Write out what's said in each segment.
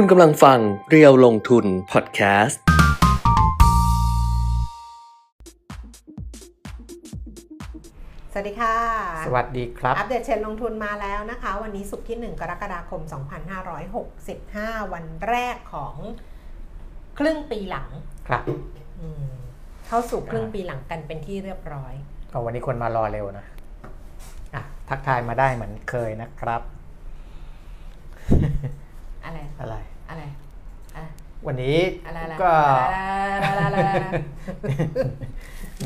คุณกำลังฟังเรียวลงทุนพอดแคสต์ สวัสดีค่ะ สวัสดีครับ อัปเดตเทรนด์ลงทุนมาแล้วนะคะ วันนี้สุกร์ที่ 1 กรกฎาคม 2565 วันแรกของครึ่งปีหลัง ครับอืมเข้าสู่ครึ่งปีหลังกันเป็นที่เรียบร้อย ก็วันนี้คนมารอเร็วนะอะทักทายมาได้เหมือนเคยนะครับ อะไร อะไร อะไรอะวันนี้อะไรอะไรก็อะไรอะไรอะไร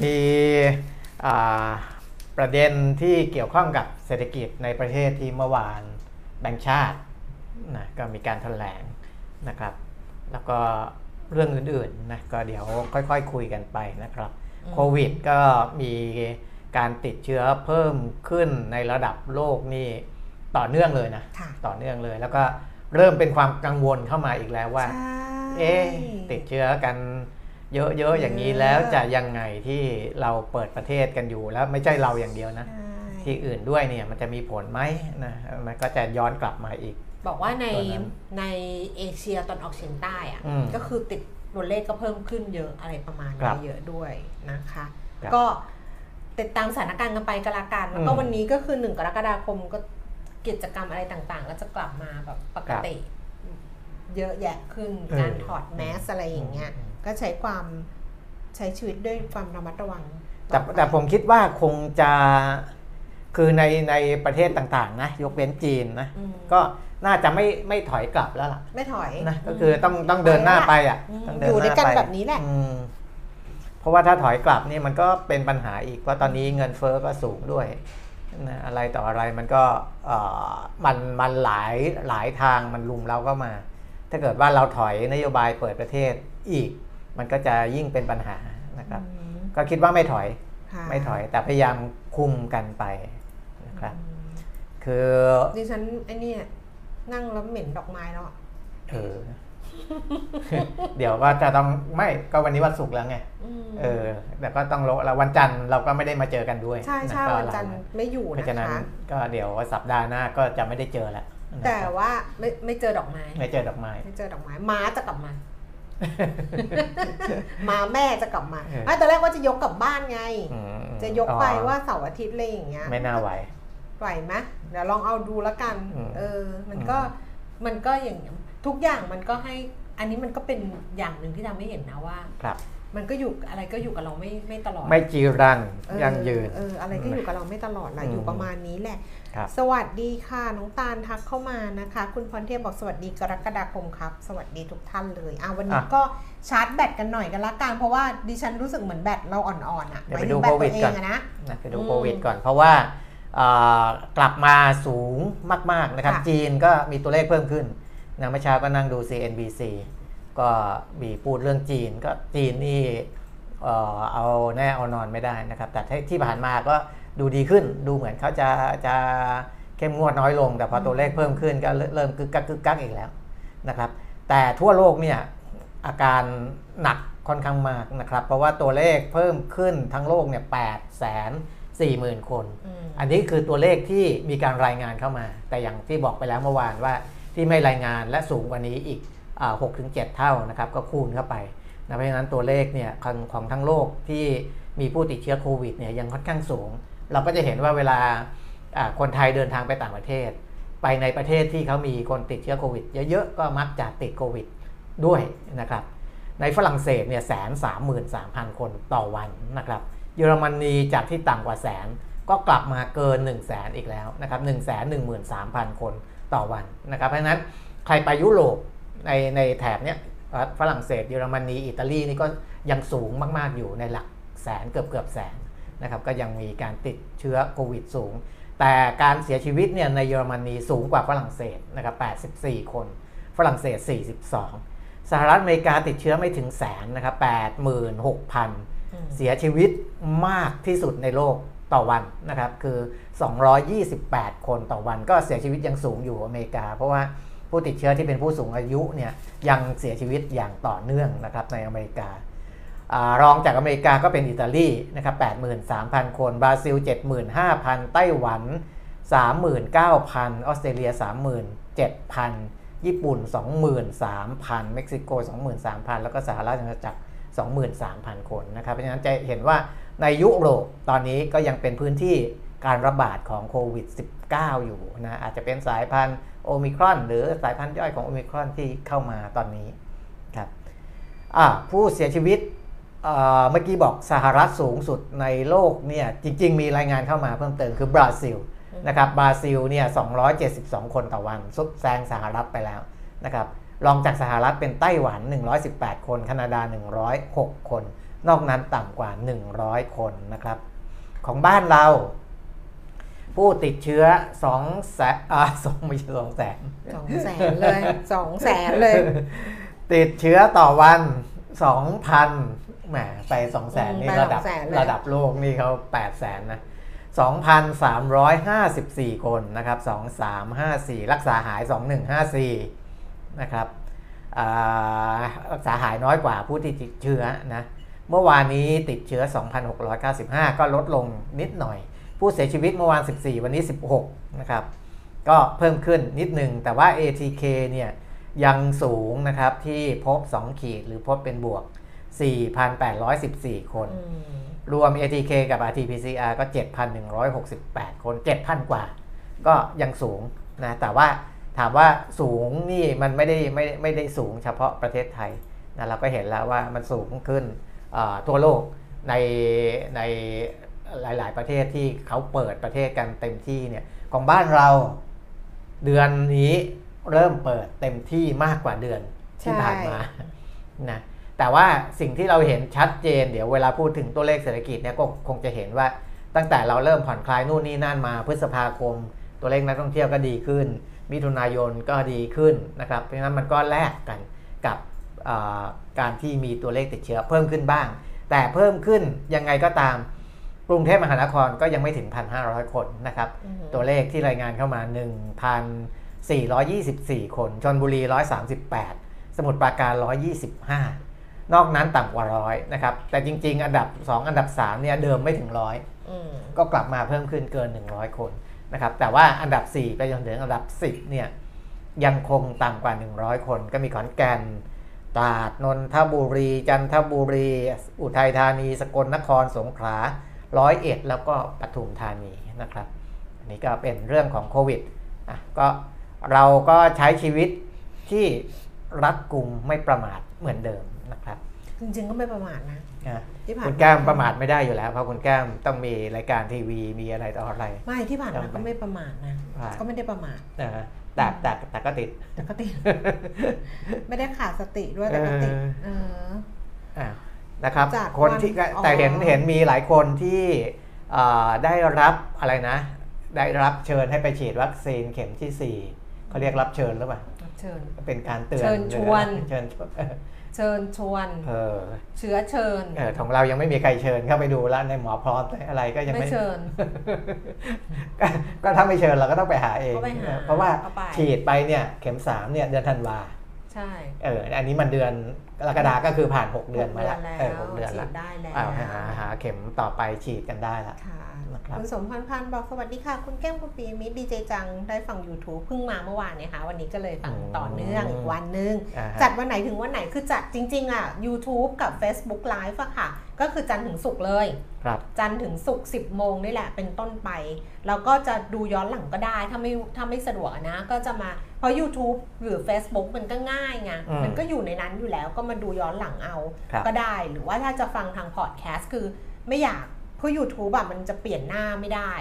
มีอ่าประเด็นที่เกี่ยวข้องกับเศรษฐกิจในประเทศที่เมื่อวานแบงก์ชาตินะก็มีการแถลงนะครับ แล้วก็เรื่องอื่นๆนะก็เดี๋ยวค่อยๆคุยกันไปนะครับโควิดก็มีการติดเชื้อเพิ่มขึ้นในระดับโลกนี่ต่อเนื่องเลยนะค่ะต่อเนื่องเลยแล้วก็ เริ่มเป็นความกังวลเข้ามาอีกแล้วว่าใช่เอ๊ะติดเชื้อกันเยอะๆอย่างนี้แล้วจะยังไงที่เราเปิดประเทศกันอยู่แล้วไม่ใช่เราอย่างเดียวนะใช่ที่อื่นด้วยเนี่ยมันจะมีผลไหมนะมันก็จะย้อนกลับมาอีก บอกว่าในตอนนั้นในเอเชียตอนออกเฉียงใต้อะอืมก็คือติดตัวเลขก็เพิ่มขึ้นเยอะอะไรประมาณครันี้บเยอะด้วยนะคะครับก็ติดตามสถานการณ์กันไปก็แล้วกันแล้วก็อืมวันนี้ก็คือหนึ่งกรกฎาคมก็ กิจกรรมอะไรต่างๆ ก็จะกลับมาแบบปกติ เยอะแยะขึ้นเออการถอดแมสอะไรอย่างเงี้ยอืมก็ใช้ความใช้ชีวิตด้วยความระมัดระวัง แต่อไปแต่ผมคิดว่าคงจะคือในในประเทศต่างๆ นะ ยกเว้นจีนนะอืมก็น่าจะไม่ไม่ถอยกลับแล้วล่ะ ไม่ถอยนะก็คือต้องต้องเดินหน้าไปอะอืมต้องเดิอยู่หด้วยน้ากันไปแบบนี้แหละอืมเพราะว่าถ้าถอยกลับนี่มันก็เป็นปัญหาอีกเพราะตอนนี้เงินเฟ้อก็สูงด้วยนะ อะไรต่ออะไรมันก็เอ่อมันมันหลายหลายทางมันลุมเราก็มา ถ้าเกิดว่าเราถอยนโยบายเปิดประเทศอีก มันก็จะยิ่งเป็นปัญหานะครับอืมก็คิดว่าไม่ถอยค่ะไม่ถอยแต่พยายามคุมกันไปนะครับอืมคือดิฉันไอ้เนี่ยนั่งแล้วเหม็นดอกไม้แล้วอะเออ เดี๋ยวก็จะต้องไม่ก็วันนี้วันศุกร์แล้วไงมเออแต่ก็ต้องโละแล้ววันจันทร์เราก็ไม่ได้มาเจอกันด้วย ใช่ใช่ะก็วันจันทร์ลาไม่อยู่เพราะนะฉะนั้นคะก็เดี๋ยวสัปดาห์หน้าก็จะไม่ได้เจอแล้วนะครับแต่ว่าไม่ไม่เจอดอกไม้ ไม่เจอดอกไม้ไม่เจอดอกไม้ม้าจะกลับมาม้าแม่จะกลับมาเออไอ้ตอนแรกว่าจะยกกลับบ้านไงอืมจะยกไปอ๋อว่าเสาร์อาทิตย์อะไรอย่างเงี้ย ไม่น่าไหว ไหวไหมเดี๋ยวลองเอาดูแล้วกันอืมเออ มันก็ มันก็อย่าง ทุกอย่างมันก็ให้อันนี้มันก็เป็นอย่างหนึ่งที่ทำให้เห็นนะว่าครับ มันก็อยู่อะไรก็อยู่กับเราไม่ไม่ตลอด ไม่จีรังเออยั่งยืนเอออะไรก็อยู่กับเราไม่ตลอดแหละอืมอยู่ประมาณนี้แหละครับสวัสดีค่ะน้องตาลทักเข้ามานะคะ คุณพรเทพบอกสวัสดีกรกฎาคมครับ สวัสดีทุกท่านเลยอะวันนี้อะก็ชาร์จแบตกันหน่อยกันละกันเพราะว่าดิฉันรู้สึกเหมือนแบตเราอ่อนๆอะเดี๋ยวหไปมายดูถึงแบตโควิตัดวเอก่อนงอะนะนะไปดูอืมโควิดก่อนเพราะว่าเอ่อกลับมาสูงมากๆนะครับค่ะจีนก็มีตัวเลขเพิ่มขึ้น นะเมื่อเช้าก็นั่งดู CNBC ก็มีพูดเรื่องจีน ก็จีนนี่เอ่อเอาแน่เอานอนไม่ได้นะครับ แต่ที่ที่ผ่านมาก็ดูดีขึ้น ดูเหมือนเขาจะจะเข้มงวดน้อยลง แต่พอตัวเลขเพิ่มขึ้นก็เริ่มเริ่มกึกกักกึกกักอีกแล้วนะครับ แต่ทั่วโลกเนี่ยอาการหนักค่อนข้างมากนะครับ เพราะว่าตัวเลขเพิ่มขึ้นทั้งโลกเนี่ยแปดแสนสี่หมื่นคนอืมอันนี้คือตัวเลขที่มีการรายงานเข้ามา แต่อย่างที่บอกไปแล้วเมื่อวานว่า ที่ไม่รายงานและสูงกว่านี้อีกหกถึงเเท่านะครับก็คูณเข้าไปนะเพราะฉะนั้นตัวเลขเนี่ยของของทั้งโลกที่มีผู้ติดเชื้อโควิดเนี่ยยังค่อนข้างสูง เราก็จะเห็นว่าเวลาคนไทยเดินทางไปต่างประเทศ ไปในประเทศที่เขามีคนติดเชื้อโควิดเยอะๆก็มักจะติดโควิดด้วยนะครับในฝรั่งเศสเนี่ยแสนสามหมื่นสามพันคนต่อวันนะครับเยอรมนีจากที่ต่ำกว่าแสนก็กลับมาเกิน1 0 0 0 0แสนอีกแล้วนะครับ1 1 3 0 0 0คน ต่อวันนะครับเพราะฉะนั้นใครไปยุโรปในในแถบเนี้ยฝรั่งเศสเยอรมนีอิตาลีนี่ก็ยังสูงมากๆอยู่ในหลักแสนเกือบเกือบแสนนะครับก็ยังมีการติดเชื้อโควิดสูง แต่การเสียชีวิตเนี่ยในเยอรมนีสูงกว่าฝรั่งเศสนะครับ84 คน ฝรั่งเศส 42 สหรัฐอเมริกาติดเชื้อไม่ถึงแสนนะครับ86,000อืมเสียชีวิตมากที่สุดในโลกต่อวันนะครับคือ 228 คนต่อวันก็เสียชีวิตยังสูงอยู่อเมริกา เพราะว่าผู้ติดเชื้อที่เป็นผู้สูงอายุเนี่ยยังเสียชีวิตอย่างต่อเนื่องนะครับในอเมริกาอารองจากอเมริกาก็เป็นอิตาลีนะครับ83,000 คน บราซิล 75,000 ไต้หวัน 39,000 ออสเตรเลีย 37,000 ญี่ปุ่น 23,000 เม็กซิโก 23,000 แล้วก็สหรัฐอเมริกา23,000 คนนะครับเพราะฉะนั้นจะเห็นว่าในยุโรปตอนนี้ก็ยังเป็นพื้นที่ การระบาดของโควิด -19 อยู่นะอาจจะเป็นสายพันธุ์โอมิครอน หรือสายพันธุ์ย่อยของโอมิครอนที่เข้ามาตอนนี้ครับผู้เสียชีวิตเมื่อกี้บอกสหรัฐสูงสุดในโลกเนี่ยจริง ๆ มีรายงานเข้ามาเพิ่มเติมคือบราซิลนะครับบราซิลเนี่ย 272 คนต่อวันซุดแซงสหรัฐไปแล้วนะครับรองจากสหรัฐเป็นไต้หวัน 118 คน แคนาดา 106 คน นอกนั้นต่ำกว่า 100 คนนะครับของบ้านเรา ผู้ติดเชื้อ2แสนอ่าสองไม่ใช่สองแสนสองแสนเลยสองแสนเลย ติดเชื้อต่อวัน2,000แหมไป2แสนนี่ระดับระดับโลกนี่เขา8แสนนะ2,354 คนนะครับ 2354 รักษาหาย 2154 นะครับรักษาหายน้อยกว่าผู้ที่ติดเชื้อนะ เมื่อวานนี้ติดเชื้อ 2,695 ก็ลดลงนิดหน่อย ผู้เสียชีวิตเมื่อวาน 14 วันนี้ 16 นะครับ ก็เพิ่มขึ้นนิดหนึ่ง แต่ว่า ATK เนี่ยยังสูงนะครับที่พบ 2 ขีดหรือพบเป็นบวก 4,814 คน รวม ATK กับ RT-PCR ก็ 7,168 คน 7,000 กว่า ก็ยังสูงนะ แต่ว่าถามว่าสูงนี่มันไม่ได้ไม่ไม่ได้สูงเฉพาะประเทศไทยนะเราก็เห็นแล้วว่ามันสูงขึ้นทั่วโลกในใน หลาย ๆ ประเทศที่เขาเปิดประเทศกันเต็มที่เนี่ยของบ้านเราเดือนนี้เริ่มเปิดเต็มที่มากกว่าเดือนที่ผ่านมานะแต่ว่าสิ่งที่เราเห็นชัดเจน เดี๋ยวเวลาพูดถึงตัวเลขเศรษฐกิจเนี่ยก็คงจะเห็นว่าตั้งแต่เราเริ่มผ่อนคลายนู่นนี่นั่นมาพฤษภาคม ตัวเลขนักท่องเที่ยวก็ดีขึ้น มิถุนายนก็ดีขึ้นนะครับเพราะฉะนั้นมันก็แลกกันกับการที่มีตัวเลขติดเชื้อเพิ่มขึ้นบ้าง แต่เพิ่มขึ้นยังไงก็ตาม กรุงเทพมหานครก็ยังไม่ถึง 1,500 คนนะครับ ตัวเลขที่รายงานเข้ามา 1,424 คนชนบุรี 138 สมุทรปราการ 125 นอกนั้นต่ำกว่าร้อยนะครับ แต่จริง ๆ อันดับ 2 อันดับ 3 เนี่ยเดิมไม่ถึงร้อยก็กลับมาเพิ่มขึ้นเกิน 100 คนนะครับ แต่ว่าอันดับ 4 ไปจนถึงอันดับ 10 เนี่ยยังคงต่ำกว่า 100 คน ก็มีขอนแก่นตราดนนทบุรี จันทบุรี อุทัยธานี สกลนครสงขลา ร้อยเอ็ดแล้วก็ปทุมธานีนะครับ อันนี้ก็เป็นเรื่องของโควิดอะก็เราก็ใช้ชีวิตที่รัดกุมไม่ประมาทเหมือนเดิมนะครับ จริงๆก็ไม่ประมาทนะที่ผ่านคุณแก้มประมาทไม่ได้อยู่แล้ว เพราะคุณแก้มต้องมีรายการทีวีมีอะไรต่ออะไร ไม่ที่ผ่านมาก็ไม่ประมาทนะ ก็ไม่ได้ประมาทแต่แต่แต่ก็ติดแต่ก็ติด ไม่ได้ขาดสติด้วยแต่ก็ติด นะครับคนที่แต่เห็นเห็นมีหลายคนที่ได้รับอะไรนะ ได้รับเชิญให้ไปฉีดวัคซีนเข็มที่สี่เขาเรียกรับเชิญหรือเปล่ารับเชิญ เป็นการเตือนเชิญชวนเชิญเชิญชวนเออเชื้อเชิญ เออของเรายังไม่มีใครเชิญเข้าไปดูแล้วในหมอพร้อมอะไรก็ยังไม่เชิญก็ถ้าไม่เชิญเราก็ต้องไปหาเองเพราะว่าฉีดไปเนี่ยเข็มสามเนี่ยเดือนธันวา ใช่เอออันนี้มันเดือนกรกฎาก็คือผ่าน 6 เดือนมาแล้วเออหกเดือนแล้วหาหาเข็มต่อไปฉีดกันได้ละคุณสมพันธ์พันธ์บอกสวัสดีค่ะ คุณแก้มคุณปีมิตรดีเจจังได้ฟัง YouTube เพิ่งมาเมื่อวานเนี่ยค่ะ วันนี้ก็เลยฟังต่อเนื่องอีกวันนึง จัดวันไหนถึงวันไหนคือจัดจริง ๆ อะ YouTube กับ Facebook Live อะค่ะ ก็คือจันทร์ถึงศุกร์เลยจันทร์ถึงศุกร์10 โมงนี่แหละเป็นต้นไป แล้วก็จะดูย้อนหลังก็ได้ถ้าไม่ถ้าไม่สะดวกนะก็จะมา เพราะ YouTube หรือ Facebook มันก็ง่ายไงมันก็อยู่ในนั้นอยู่แล้วก็มาดูย้อนหลังเอาก็ได้ หรือว่าถ้าจะฟังทางพอดแคสต์คือไม่อยากเพราะ YouTube แบบมันจะเปลี่ยนหน้าไม่ได้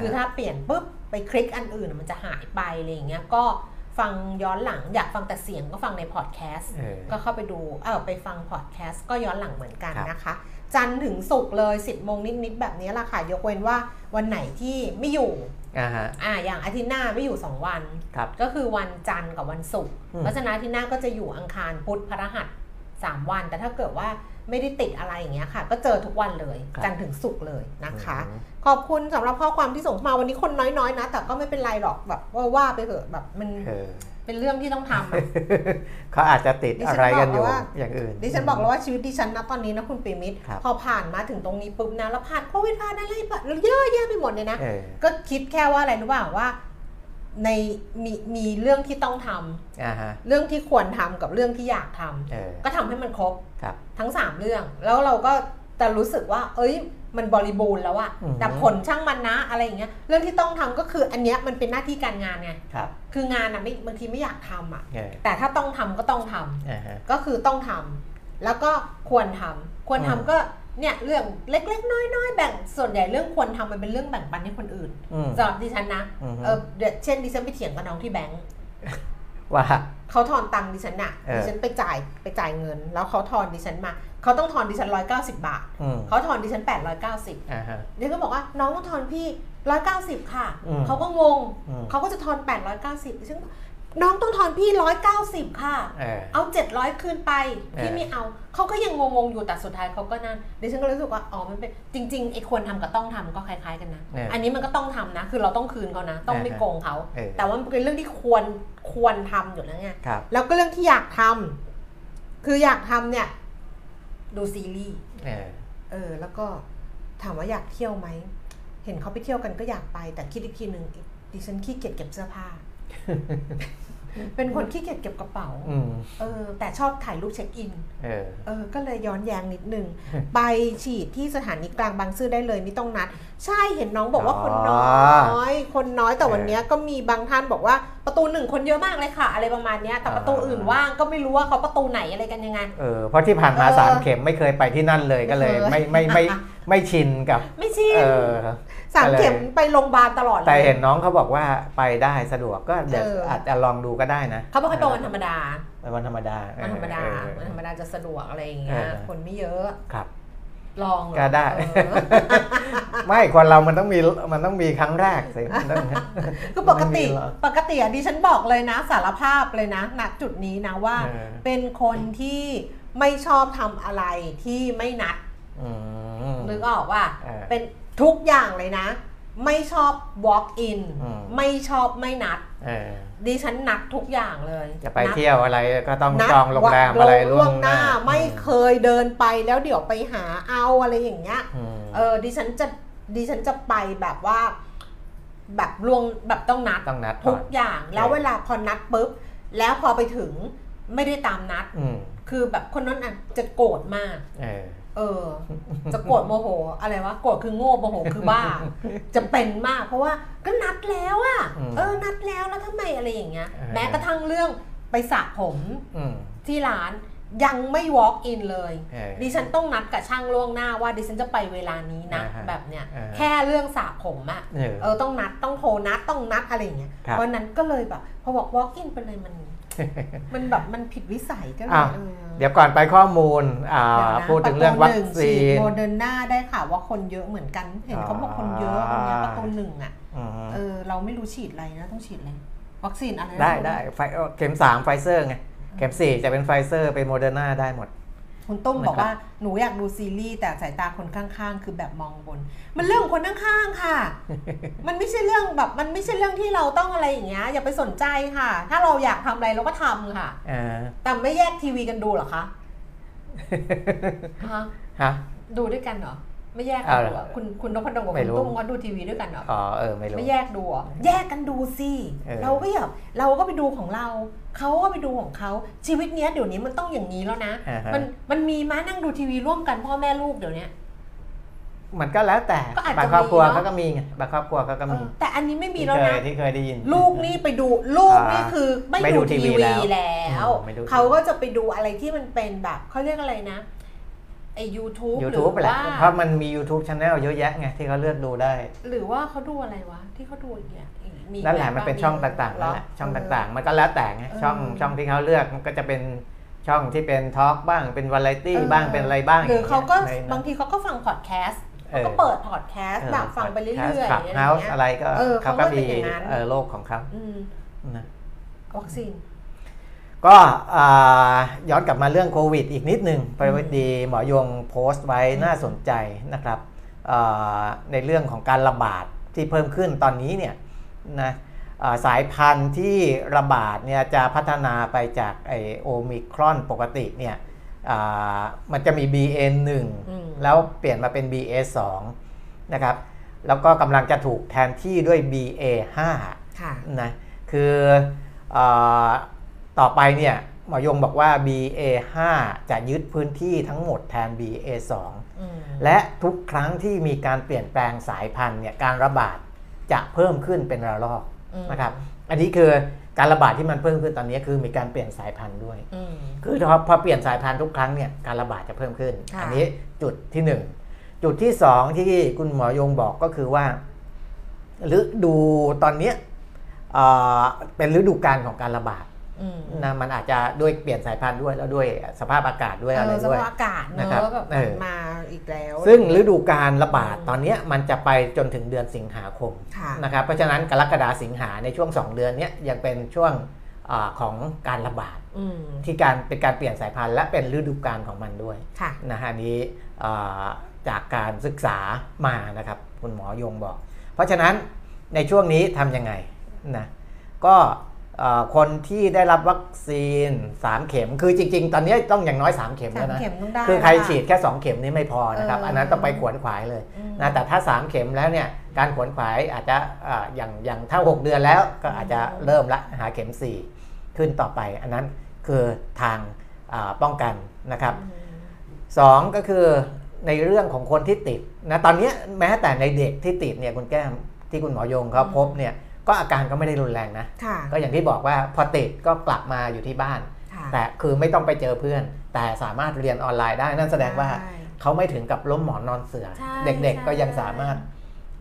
คือถ้าเปลี่ยนปุ๊บไปคลิกอันอื่นมันจะหายไปอะไรอย่างเงี้ยก็ฟังย้อนหลังอยากฟังแต่เสียงก็ฟังในพอดแคสต์ก็เข้าไปดูเออไปฟังพอดแคสต์ก็ย้อนหลังเหมือนกันนะคะ จันทร์ถึงศุกร์เลย 10โมงนิด ๆ แบบนี้ละค่ะ ยกเว้นว่าวันไหนที่ไม่อยู่ อ่าอย่างอาทิตย์หน้าไม่อยู่ 2 วันก็คือวันจันทร์กับวันศุกร์เพราะฉะนั้นอาทิตย์หน้าก็จะอยู่อังคารพุธพฤหัส3วัน แต่ถ้าเกิดว่าไม่ได้ติดอะไรอย่างเงี้ยค่ะ ก็เจอทุกวันเลย จันถึงสุกเลยนะคะ ขอบคุณสำหรับข้อความที่ส่งมาวันนี้คนน้อยๆนะ แต่ก็ไม่เป็นไรหรอกแบบว่าว่าไปเถอะแบบมัน เป็นเรื่องที่ต้องทำเขาอาจจะติดอะไรกันอยู่อย่างอื่น ดิฉันบอกแล้วว่าชีวิตดิฉันนะตอนนี้นะคุณปีมิตรพอผ่านมาถึงตรงนี้ปุ๊บนะแล้วผ่านโควิดผ่านอะไรแบบเยอะแยะไปหมดเลยนะก็คิดแค่ว่าอะไรรู้ป่าว่า ในมีมีเรื่องที่ต้องทำอ่าฮะเรื่องที่ควรทำกับเรื่องที่อยากทำเออก็ทำให้มันครบครับ ทั้ง3เรื่อง แล้วเราก็ จะรู้สึกว่า เอ้ย มันบริบูรณ์แล้วอะอือฮึแต่ผลช่างมันนะอะไรอย่างเงี้ย เรื่องที่ต้องทำก็คืออันเนี้ยมันเป็นหน้าที่การงานไงครับคืองานอะไม่บางทีไม่อยากทำอะเออแต่ถ้าต้องทำก็ต้องทำอ่าฮะก็คือต้องทำแล้วก็ควรทำควรทำอืมก็เนี่ยเรื่องเล็ก ๆ น้อยๆแบ่งส่วนใหญ่เรื่องควรทำมันเป็นเรื่องแบ่งปันให้คนอื่นอืมสำหรับดิฉันนะอือฮึเออเดี๋ยวเช่นดิฉันไปเถียงกับน้องที่แบงก์ว่า เขาทอนตังค์ดิฉันน่ะเออดิฉันไปจ่ายไปจ่ายเงิน แล้วเขาทอนดิฉันมาเขาต้องทอนดิฉันร้อยเก้าสิบาทอืมเขาทอนดิฉันแปดร้อยเก้าสิบอ่าฮะดิฉันก็บอกว่าน้องต้องทอนพี่ร้อยเก้าสิบค่ะอืมเขาก็งงอืมเขาก็จะทอนแปดร้อยเก้าสิบดิฉันก็ น้องต้องทอนพี่ร้อยเก้าสิบค่ะ เออ เอาเจ็ดร้อยคืนไป พี่เออ ไม่เอา เขาก็ยังงงๆอยู่แต่สุดท้ายเขาก็นั่นดิฉันก็รู้สึกว่าอ๋อมันเป็นจริงๆไอ้ควรทำกับต้องทำก็คล้ายๆกันนะ เอออัอันนี้มันก็ต้องทำนะ คือเราต้องคืนเขานะ ต้องไม่เออโกงเขา เออ แต่ว่ามันเป็นเรื่องที่ควรควรทำอยู่แล้วไง ครับ แล้วก็เรื่องที่อยากทำคืออยากทำเนี่ย ดูซีรีส์ เออ เออ แล้วก็ถามว่าอยากเที่ยวไหม เห็นเขาไปเที่ยวกันก็อยากไป แต่คิดอีกทีหนึ่งดิฉันขี้เกียจเก็บเสื้อผ้า เป็นคนขี้เกียจเก็บกระเป๋าอืมเออแต่ชอบถ่ายรูปเช็คอินเออเออก็เลยย้อนแย้งนิดนึง ไปฉีดที่สถานีกลางบางซื่อได้เลยไม่ต้องนัด ใช่เห็นน้องบอกว่าอ๋อคนน้อย คนน้อยแต่เออวันเนี้ยก็มีบางท่านบอกว่าประตูหนึ่งคนเยอะมากเลยค่ะ อะไรประมาณเนี้ยแต่อ่าประตูอื่นว่างก็ไม่รู้ว่าเขาประตูไหนอะไรกันยังไงเออเพราะที่ผ่านมาเออสามเข็มไม่เคยไปที่นั่นเลยก็เลย ไม่เคยไม่ไม่ไม่ไม่ชินกับไม่ชินเออ สามอะไรเข็มไปโรงพยาบาลตลอดเลยแต่เห็นน้องเขาบอกว่าไปได้สะดวกก็เดี๋ยวเออออาจจะลองดูก็ได้นะเขาบอกให้ไปวันธรรมดาไปวันธรรมดาวันธรรมดาเออวันธรรมดาจะสะดวกอะไรอย่างเงี้ยเออคนไม่เยอะครับลองเหรอก็ได้เออไม่คนเรามันต้องมีมันต้องมีครั้งแรกสิมันต้องคือปกติไม่มีหรอกปกติอะดิฉันบอกเลยนะสารภาพเลยนะณจุดนี้นะว่าเออเป็นคนที่ไม่ชอบทำอะไรที่ไม่นัดอืมนึกออกว่าเออเป็น ทุกอย่างเลยนะ ไม่ชอบ walk in อืม ไม่ชอบไม่นัด เออดิฉันนัดทุกอย่างเลยจะไปนัด เที่ยวอะไรก็ต้องนัดจองโรงแรมอะไรล่วงหน้าไม่เคยเดินไปแล้วเดี๋ยวไปหาเอาอะไรอย่างเงี้ย อืมเออดิฉันจะดิฉันจะไปแบบว่า แบบลวงแบบต้องนัดต้องนัดทุก่อกนอย่างแล้วเออเวลาพอนัดปุ๊บ แล้วพอไปถึงไม่ได้ตามนัด อืมคือแบบคนนั้นอะจะโกรธมาก เออ เออ จะโกรธโมโห อะไรวะโกรธคือโง่โมโหคือบ้า จะเป็นมาก เพราะว่าก็นัดแล้วอะอืมเออ นัดแล้วแล้วทำไมอะไรอย่างเงี้ยเออแม้กระทั่งเรื่องไปสระผมอืมที่ร้านยังไม่ walk in เลยเออดิฉันต้องนัดกับช่างล่วงหน้าว่าดิฉันจะไปเวลานี้นะอ่าฮะแบบเนี้ยอ่าฮะแค่เรื่องสระผมอะเออเออต้องนัดต้องโทรนัดต้องนัดอะไรอย่างเงี้ยครับเพราะนั้นก็เลยแบบพอบอก walk in ไปเลยมัน มันแบบมันผิดวิสัยก็เลยอะเออเดี๋ยวก่อนไปข้อมูลอ่าเดี๋ยวนะพูดถึงเรื่องวัคซีนโมเดอร์นาได้ข่าวว่าคนเยอะเหมือนกัน เห็นเขาบอกคนเยอะอ่าคนเนี้ยประตูหนึ่งอะอืมเออเราไม่รู้ฉีดอะไรนะต้องฉีดอะไรวัคซีนอะไรนะได้ได้ไฟเอ่อเข็มสามไฟเซอร์ไงเข็มสี่จะเป็นไฟเซอร์เป็นโมเดอร์นาได้หมด คุณตุ้มนะครับบอกว่าหนูอยากดูซีรีส์แต่สายตาคนข้างๆ คือแบบมองบน มันเรื่องของคนข้างๆค่ะ มันไม่ใช่เรื่องแบบมันไม่ใช่เรื่องที่เราต้องอะไรอย่างเงี้ยอย่าไปสนใจค่ะ ถ้าเราอยากทำอะไรเราก็ทำค่ะอ่าแต่ไม่แยกทีวีกันดูเหรอคะฮะฮะดูด้วยกันเหรอไม่แยกกันเอาดูเหรอเหรอคุณคุณนพดลกับไม่คุณรู้ตุ้มก็ดูทีวีด้วยกันเหรออ๋อเออไม่รู้ไม่แยกดูเหรอแยกกันดูสิเออเราก็อยากเราก็ไปดูของเรา เขาก็ไปดูของเขาชีวิตเนี้ยเดี๋ยวนี้มันต้องอย่างนี้แล้วนะ อ่าฮะ มันมันมีมานั่งดูทีวีร่วมกันพ่อแม่ลูกเดี๋ยวนี้มันก็แล้วแต่ก็อาจจะบางครอบครัวมีเนอะ เขาก็มีไงบางครอบครัวเขาก็เอมีอแต่อันนี้ไม่มีที่แล้วเคยนะ ที่เคยได้ยิน ลูกนี่ไปดูลูกนี่อ่าคือไม่ไม่ดูดูทีทีวีวีแล้วแล้วอืมไม่ดูทีวีเขาก็จะไปดูอะไรที่มันเป็นแบบเขาเรียกอะไรนะไอ YouTube หรือ YouTube แหละว่าเพราะมันมี YouTube Channel เยอะแยะไงที่เขาเลือกดูได้ หรือว่าเขาดูอะไรวะ ที่เขาดูอีกอย่างอีกมี นั่นแหละมันเป็นช่องแบบต่างๆเหรนั่นแหละช่องต่างๆ มันก็แล้วแต่ไงเออช่องช่องที่เขาเลือกมันก็จะเป็นช่องที่เป็นทอล์กบ้างเป็นวาไรตี้เออบ้างเป็นอะไรบ้างหรือเขาก็ย่งงี้ยบางทีเขาก็ฟังพอดแคสต์เออเขาก็เปิดพอดแคสต์แบบฟังไปเรื่อยๆคลับอะไรอเฮาย่างส์เงี้ยอะไรก็เออเขาเขาก็ก็เป็นมีอย่างนั้นเออโลกของเขาอืมนะวัคซีนก็อ่าย้อนกลับมาเรื่องโควิดอีกนิดนึงไปวันดีหมอยงโพสต์ไว้น่าสนใจนะครับอ่าในเรื่องของการระบาดที่เพิ่มขึ้นตอนนี้เนี่ย นะอ่าสายพันธุ์ที่ระบาดเนี่ยจะพัฒนาไปจากไอโอมิครอนปกติเนี่ยอ่ามันจะมี BA1 อืมแล้วเปลี่ยนมาเป็น BA2 นะครับ แล้วก็กำลังจะถูกแทนที่ด้วย BA5 ค่ะนะคือเออต่อไปเนี่ยหมอยงบอกว่า BA5 จะยึดพื้นที่ทั้งหมดแทน BA2 อืมและทุกครั้งที่มีการเปลี่ยนแปลงสายพันธุ์เนี่ยการระบาด จะเพิ่มขึ้นเป็นระลอกอืมนะครับอันนี้คือการระบาดที่มันเพิ่มขึ้นตอนนี้คือมีการเปลี่ยนสายพันธุ์ด้วยอืมคือพอพอเปลี่ยนสายพันธุ์ทุกครั้งเนี่ยการระบาดจะเพิ่มขึ้นค่ะอันี้จุดที่หนึ่งจุดที่สองที่คุณหมอยงบอกก็คือว่าฤดูตอนเนี้ยเอ่อเป็นฤดูกาลของการระบาดอืม นะมันอาจจะด้วยเปลี่ยนสายพันธุ์ด้วยแล้วด้วยสภาพอากาศด้วยเออะไรอสด้วยภาพอากาศเนนะครับอะแบบเออมาอีกแล้ว ซึ่งฤดูการระบาดอืมตอนเนี้ยมันจะไปจนถึงเดือนสิงหาคมค่ะนะครับเพราะฉะนั้นกรกฎาสิงหาในช่วง 2 เดือนเนี้ยยังเป็นช่วงอาของการระบาดอืมที่การเป็นการเปลี่ยนสายพันธุ์และเป็นฤดูกาลของมันด้วยค่ะนะฮะอันนี้อ่าจากการศึกษามานะครับคุณหมอยงบอก เพราะฉะนั้นในช่วงนี้ทำยังไงนะก็เอ่อ คนที่ได้รับวัคซีน 3 เข็ม คือจริง ๆ ตอนนี้ต้องอย่างน้อย 3 เข็มสาแล้วนะมเข็มต้องได้คือใครแล้วะฉีดแค่ 2 เข็มนี่ไม่พอนะครับเอออัอันนั้นต้องไปขวนขวายเลยอืมนะแต่ถ้า 3 เข็มแล้วเนี่ยการขวนขวายอาจจะอ่าอย่างอย่างถ้า 6 เดือนแล้วก็อาจจะเริ่มละหาเข็ม 4 ขึ้นต่อไป อันนั้นคือทางอ่าป้องกันนะครับอืมสองก็คือในเรื่องของคนที่ติดนะตอนนี้แม้แต่ในเด็กที่ติดเนี่ยคุณแก้มที่คุณหมอยงเขาพบเนี่ย ก็อาการก็ไม่ได้รุนแรงนะค่ะก็อย่างที่บอกว่าพอติดก็กลับมาอยู่ที่บ้านค่ะแต่คือไม่ต้องไปเจอเพื่อน แต่สามารถเรียนออนไลน์ได้นั่นแสดงว่าใช่เขาไม่ถึงกับล้มหมอนนอนเสื่อใช่เด็กใช่ๆก็ยังสามารถ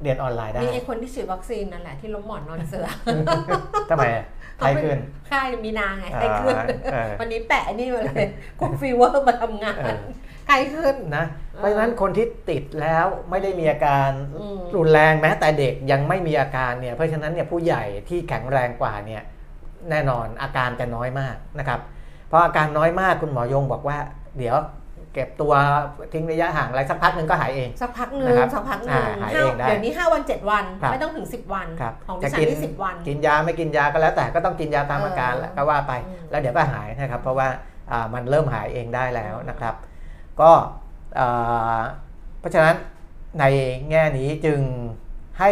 เรียนออนไลน์ได้ มีไอคนที่ฉีดวัคซีนนั่นแหละที่ล้มหมอนนอนเสื่อทำไมอะไข้ขึ้นใช่มีนาไงไข้ขึ้นอ่าเออวันนี้แปะไอ้นี่มาเลย Cool Fever มาทำงาน เออไข้ขึ้นนะ เพราะฉะนั้นคนที่ติดแล้วไม่ได้มีอาการอืมรุนแรงแม้แต่เด็กยังไม่มีอาการเนี่ย เพราะฉะนั้นเนี่ยผู้ใหญ่ที่แข็งแรงกว่าเนี่ยแน่นอนอาการจะน้อยมากนะครับเพราะอาการน้อยมากคุณหมอยงบอกว่า เดี๋ยวเก็บตัวทิ้งระยะห่างอะไรสักพักหนึ่งก็หายเอง สักพักหนึ่งนะครับสักพักหนึ่งอ่าหายเองได้เดี๋ยวนี้ 5 วัน 7 วันครับไม่ต้องถึง 10 วันครับของดิจะฉันกินที่10 วัน กินยาไม่กินยาก็แล้วแต่ก็ต้องกินยาตามอาการเออแล้วก็ว่าไปอืมแล้วเดี๋ยวก็หายนะครับ เพราะว่าอ่ามันเริ่มหายเองได้แล้วนะครับ ก็อ่าเพราะฉะนั้นในแง่นี้จึงให้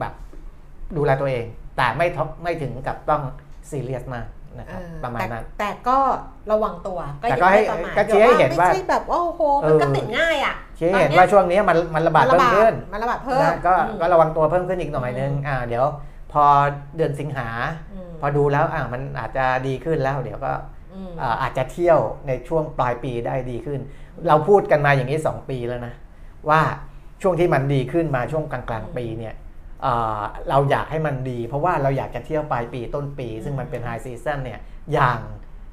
แบบดูแลตัวเอง แต่ไม่ท็อปไม่ถึงกับต้องซีเรียสมากนะครับเออประมาณแต่นั้นแต่ก็ระวังตัวแต่ก็ให้อย่าไปประมาทก็ชี้ให้เห็นว่าไม่ใช่แบบว่าโอ้โหมันก็ติดง่ายอะชี้ให้เห็นว่าช่วงนี้มันมันระบาดมันเพิ่มขึ้นมันระบาดเพิ่มนะก็อืมก็ระวังตัวเพิ่มขึ้นอีกหน่อยนึงอืมอ่าเดี๋ยวพอเดือนสิงหาอืมพอดูแล้วอ่ามันอาจจะดีขึ้นแล้ว เดี๋ยวก็ อืมอ่าอาจจะเที่ยวในช่วงปลายปีได้ดีขึ้น เราพูดกันมาอย่างนี้ 2 ปีแล้วนะ ว่าช่วงที่มันดีขึ้นมาช่วงกลางๆปีเนี่ยอ่าเราอยากให้มันดี เพราะว่าเราอยากจะเที่ยวปลายปีต้นปี ซึ่งมันเป็นไฮซีซั o นเนี่ยอย่าง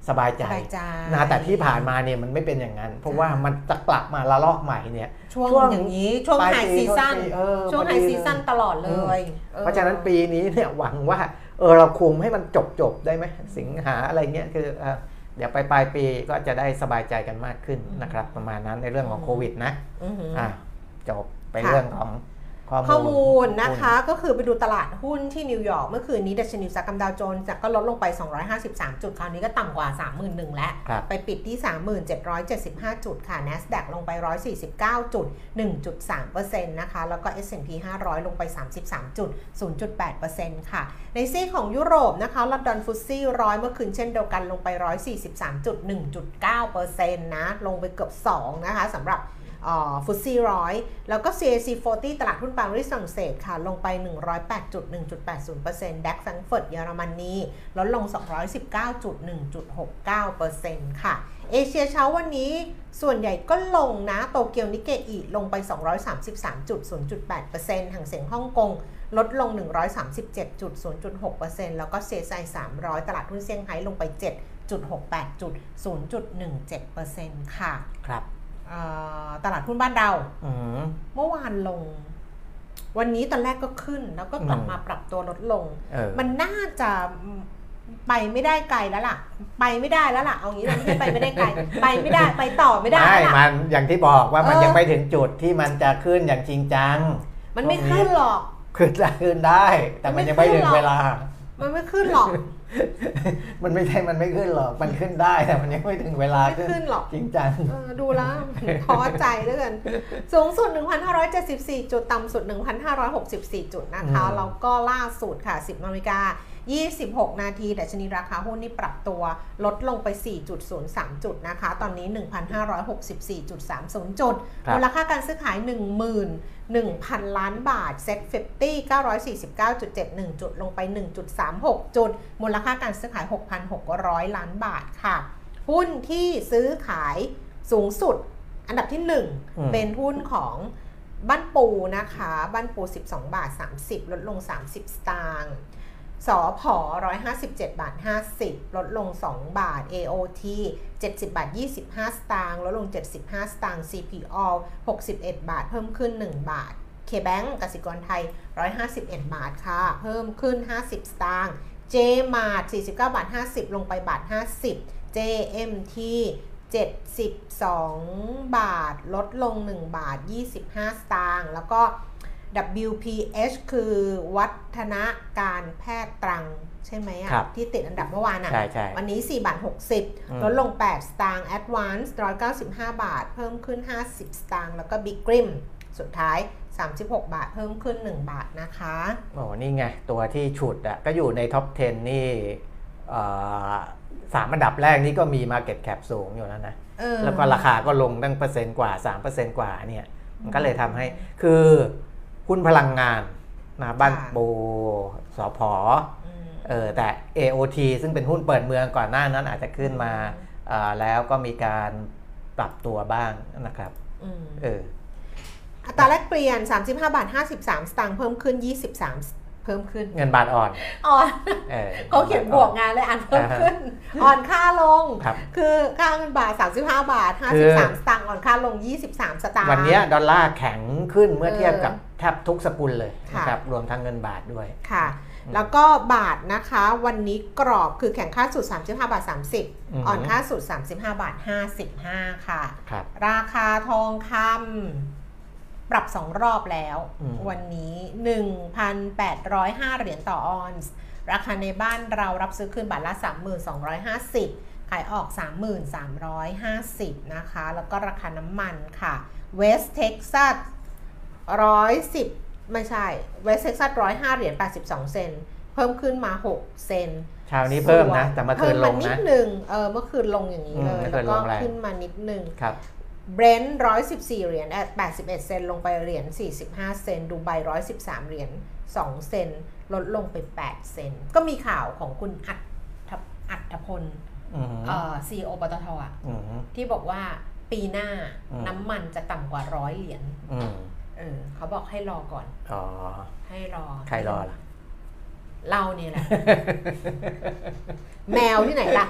สบายใจสบายใจนะแต่ที่ผ่านมาเนี่ยมันไม่เป็นอย่างนั้น เพราะว่ามันจะกลับมาระลอกใหม่เนี่ย ช่วงช่วงอย่างนี้ ช่วงปลาย high season ต้นปีเออช่วงพอ high season เลยตลอดเลยออเพราะฉะนั้นปีนี้เนี่ยหวังว่า เออเราคุมให้มันจบจบๆได้ไหมสิงหาอะไรเงี้ยคือเอ่อเดี๋ยวไปปลายปีก็จะได้สบายใจกันมากขึ้นนะครับ ประมาณนั้นในเรื่องของโควิดนะอือหือออะจบไปค่ะเรื่องของ ข้อมูลข้อมูลนะคะก็คือไปดูตลาดหุ้นที่นิวยอร์กเมื่อคืนนี้ดัชนีอุตสาหกรรมดาวโจนส์ก็ลดลงไป 253 จุด คราวนี้ก็ต่ำกว่า 31,000 แล้วครับไปปิดที่3775 จุดค่ะ NASDAQ ลงไป 149 จุด 1.3%นะคะแล้วก็ S&P 500 ลงไป 33 จุด 0.8%ค่ะ ในซีกของยุโรปนะคะลอนดอน FTSE ร้อยเมื่อคืนเช่นเดียวกันลงไป 143 จุด 1.9%นะลงไปเกือบ 2 นะคะสำหรับ ฟุตซี่ร้อยแล้วก็ CAC 40 ตลาดหุ้นปารีสฝรั่งเศสค่ะ ลงไป 108.1.80%ดัคแฟรงก์เฟิร์ตเยอรมนีลดลง 219.1.69%ค่ะ เอเชียเช้าวันนี้ส่วนใหญ่ก็ลงนะ โตเกียวนิเกอีลงไป 233.0.8%หางเสียงฮ่องกงลดลง 137.0.6%แล้วก็เซไซ300 ตลาดหุ้นเซี่ยงไฮ้ลงไป 7.68.0.17%ค่ะ ครับ ตลาดหุ้นบ้านเราอืมเมื่อวานลง วันนี้ตอนแรกก็ขึ้น แล้วก็กลับอืมมาปรับตัวลดลงเออมันน่าจะไปไม่ได้ไกลแล้วล่ะ ไปไม่ได้แล้วล่ะ เอางี้มันไม่ใช่ไปไม่ได้ไกล ไปไม่ได้ไปต่อไม่ได้ไม่แล้วล่ะมันอย่างที่บอกว่ามันเออยังไม่ถึงจุดที่มันจะขึ้นอย่างจริงจัง มันไม่ขึ้นหรอก ขึ้นได้ขึ้นได้ แต่มันยังไม่ถึงเวลา มันไม่ขึ้นหรอก มันไม่ใช่ มันไม่ขึ้นหรอก มันขึ้นได้แต่มันยังไม่ถึงเวลาไม่ขึ้นหรอก จริงจังเออดูแล้วท้อใจเหลือเกิน สูงสุด 1,574 จุด ต่ำสุด 1,564 จุดนะคะอืมแล้วก็ล่าสุดค่ะ 10นาฬิกา 26 นาทีดัชนีราคาหุ้นนี่ปรับตัวลดลงไป 4.03 จุดนะคะ ตอนนี้ 1,564.30 จุดครับมูลค่าการซื้อขาย 11,000 ล้านบาทเซ็ต50 949.71 จุดลงไป 1.36 จุด มูลค่าการซื้อขาย 6,600 ล้านบาทค่ะ หุ้นที่ซื้อขายสูงสุดอันดับที่อืม1เป็นหุ้นของบ้านปูนะคะ บ้านปู 12 บาท 30 ลดลง 30 สตางค์ สอพอ157 บาท 50 ลดลง 2 บาท AOT 70 บาท 25 สตางค์ลดลง 75 สตางค์ CPO 61 บาท เพิ่มขึ้น 1 บาท KBank กสิกรไทย 151 บาทค่ะ เพิ่มขึ้น 50 สตางค์ JMart 49 บาท 50 ลงไปบาท 50 JMT 72 บาท ลดลง 1 บาท 25 สตางค์แล้วก็ WPH คือวัฒนการแพทย์ตรังใช่ไหมครัอะ่ะบที่ติดอันดับเมื่อวานอะใช่ใช่วันนี้ 4 บาทอืม60 ลดลง 8 สตางค์ Advance 195 บาท เพิ่มขึ้น 50 สตางค์แล้วก็ Big Grim สุดท้าย 36 บาทเพิ่มขึ้น 1 บาทนะคะโอ้นี่ไง ตัวที่ฉุดอะก็อยู่ในท็อป 10 นี่เอ่อสามอันดับแรกนี่ก็มี Market Cap สูงอยู่แล้วนะเออแล้วก็ราคาก็ลงตั้งเปอร์เซ็นต์กว่า 3%กว่าเนี่ยมันก็เลยทำให้คือ หุ้นพลังงานนะบ้านค่ะปูสอพออืมเออแต่ AOT ซึ่งเป็นหุ้นเปิดเมืองก่อนหน้านั้นอาจจะขึ้นมาเอ่อแล้วก็มีการปรับตัวบ้างนะครับอืมเอออัตราแลกเปลี่ยน 35 บาท 53 สตางค์เพิ่มขึ้น 23เพิ่มขึ้น เงินบาทอ่อนอ่อนเออเขาเขียนบวกงานเลยอ่านเพิ่มขึ้น อ่อนค่าลงครับคือค่าเงินบาท 35 บาทคือ53 สตางค์อ่อนค่าลง 23 สตางค์วันเนี้ยดอลลาร์แข็งขึ้นเมื่อเออเทียบกับแทบทุกสกุลเลยค่ะนะครับรวมทั้งเงินบาทด้วยค่ะ แล้วก็บาทนะคะ วันนี้กรอบคือแข่งค่าสุด 35 บาทอือฮึ30 อ่อนค่าสุด 35 บาท 55 ค่ะครับราคาทองคำ ปรับ 2 รอบแล้วอืมวันนี้ 1,805 เหรียญต่อออนซ์ราคาในบ้านเรารับซื้อคืนบาทละ 3,250 ขายออก 3,350 นะคะ แล้วก็ราคาน้ำมันค่ะ West Texas 110 ไม่ใช่ West Texas 105 เหรียญ 82 เซนต์เพิ่มขึ้นมา 6 เซนต์เช้านี้เพิ่มนะ แต่เมื่อคืนลงเพิ่มมานินะดหนึ่งเออเมื่อคืนลงอย่างนี้เลอืมยเมื่อคืแล้วนก็ลงแรงขึ้นมานิดหนึ่งครับ เบรนท์114เหรียญแอด81เซนลงไปเหรียญ45เซนดูไบ113เหรียญ2เซนลดลงไป8เซนก็มีข่าวของคุณอัดอัตพลอืมเอ่อซีโอปตทอะอืมที่บอกว่าปีหน้าอืมน้ำมันจะต่ำกว่าร้อยเหรียญอืมเออเขาบอกให้รอก่อนอ๋อให้รอ ใครรอล่ะ เราเนี่ยแหละ แมวที่ไหนล่ะ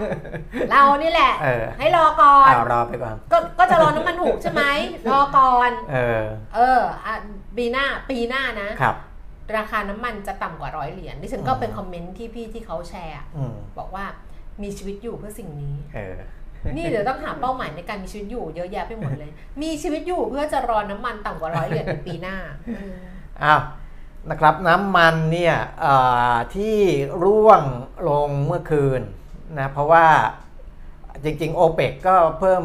เรานี่แหละ เออให้รอก่อน เอารอไปก่อน ก็ก็จะรอน้ำมันถูกใช่ไหมรอก่อน เออ เอออะปีหน้าปีหน้านะ ครับ ราคาน้ำมันจะต่ำกว่าร้อยเหรียญดิฉันก็อืมเป็นคอมเมนต์ที่พี่ที่เขาแชร์ อืมบอกว่ามีชีวิตอยู่เพื่อสิ่งนี้ เออ นี่เดี๋ยวต้องหาเป้าหมายในการมีชีวิตอยู่เยอะแยะไปหมดเลย มีชีวิตอยู่เพื่อจะรอน้ำมันต่ำกว่าร้อยเหรียญในปีหน้าเอออ้าว นะครับน้ำมันเนี่ยเอ่อที่ร่วงลงเมื่อคืนนะเพราะว่าจริงๆโอเปกก็เพิ่ม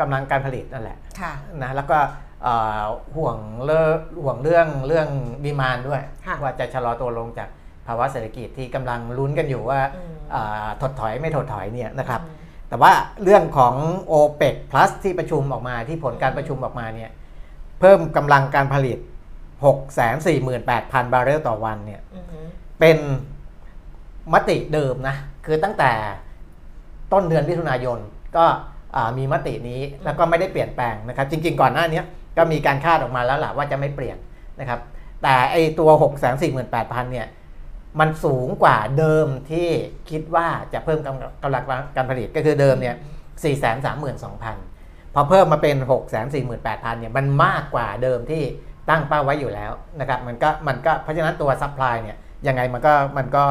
กำลังการผลิตนั่นแหละค่ะนะแล้วก็เอ่อห่วงเรื่องห่วงเรื่องเรื่องดีมานด้วยค่ะว่าจะชะลอตัวลงจากภาวะเศรษฐกิจที่กำลังลุ้นกันอยู่ว่าอืมอ่าถดถอยไม่ถดถอยเนี่ยนะครับอืมแต่ว่าเรื่องของ o p e c Plus ที่ประชุมออกมาที่ผลการประชุมออกมาเนี่ยเพิ่มกำลังการผลิต 648,000 บาร์เรลต่อวันเนี่ยอือหือเป็นมติเดิมนะ คือตั้งแต่ต้นเดือนมิถุนายนก็อ่ามีมตินี้แล้วก็ไม่ได้เปลี่ยนแปลงนะครับ จริงๆก่อนหน้านี้ก็มีการคาดออกมาแล้วล่ะว่าจะไม่เปลี่ยนนะครับ แต่ไอตัว 648,000 เนี่ย มันสูงกว่าเดิมที่คิดว่าจะเพิ่มกำกำลังการผลิตก็คือเดิมเนี่ย432,000 พอเพิ่มมาเป็น 648,000 เนี่ย มันมากกว่าเดิมที่ ตั้งเป้าไว้อยู่แล้วนะครับมันก็มันก็เพราะฉะนั้นตัว supply เนี่ยยังไงมันก็มันก็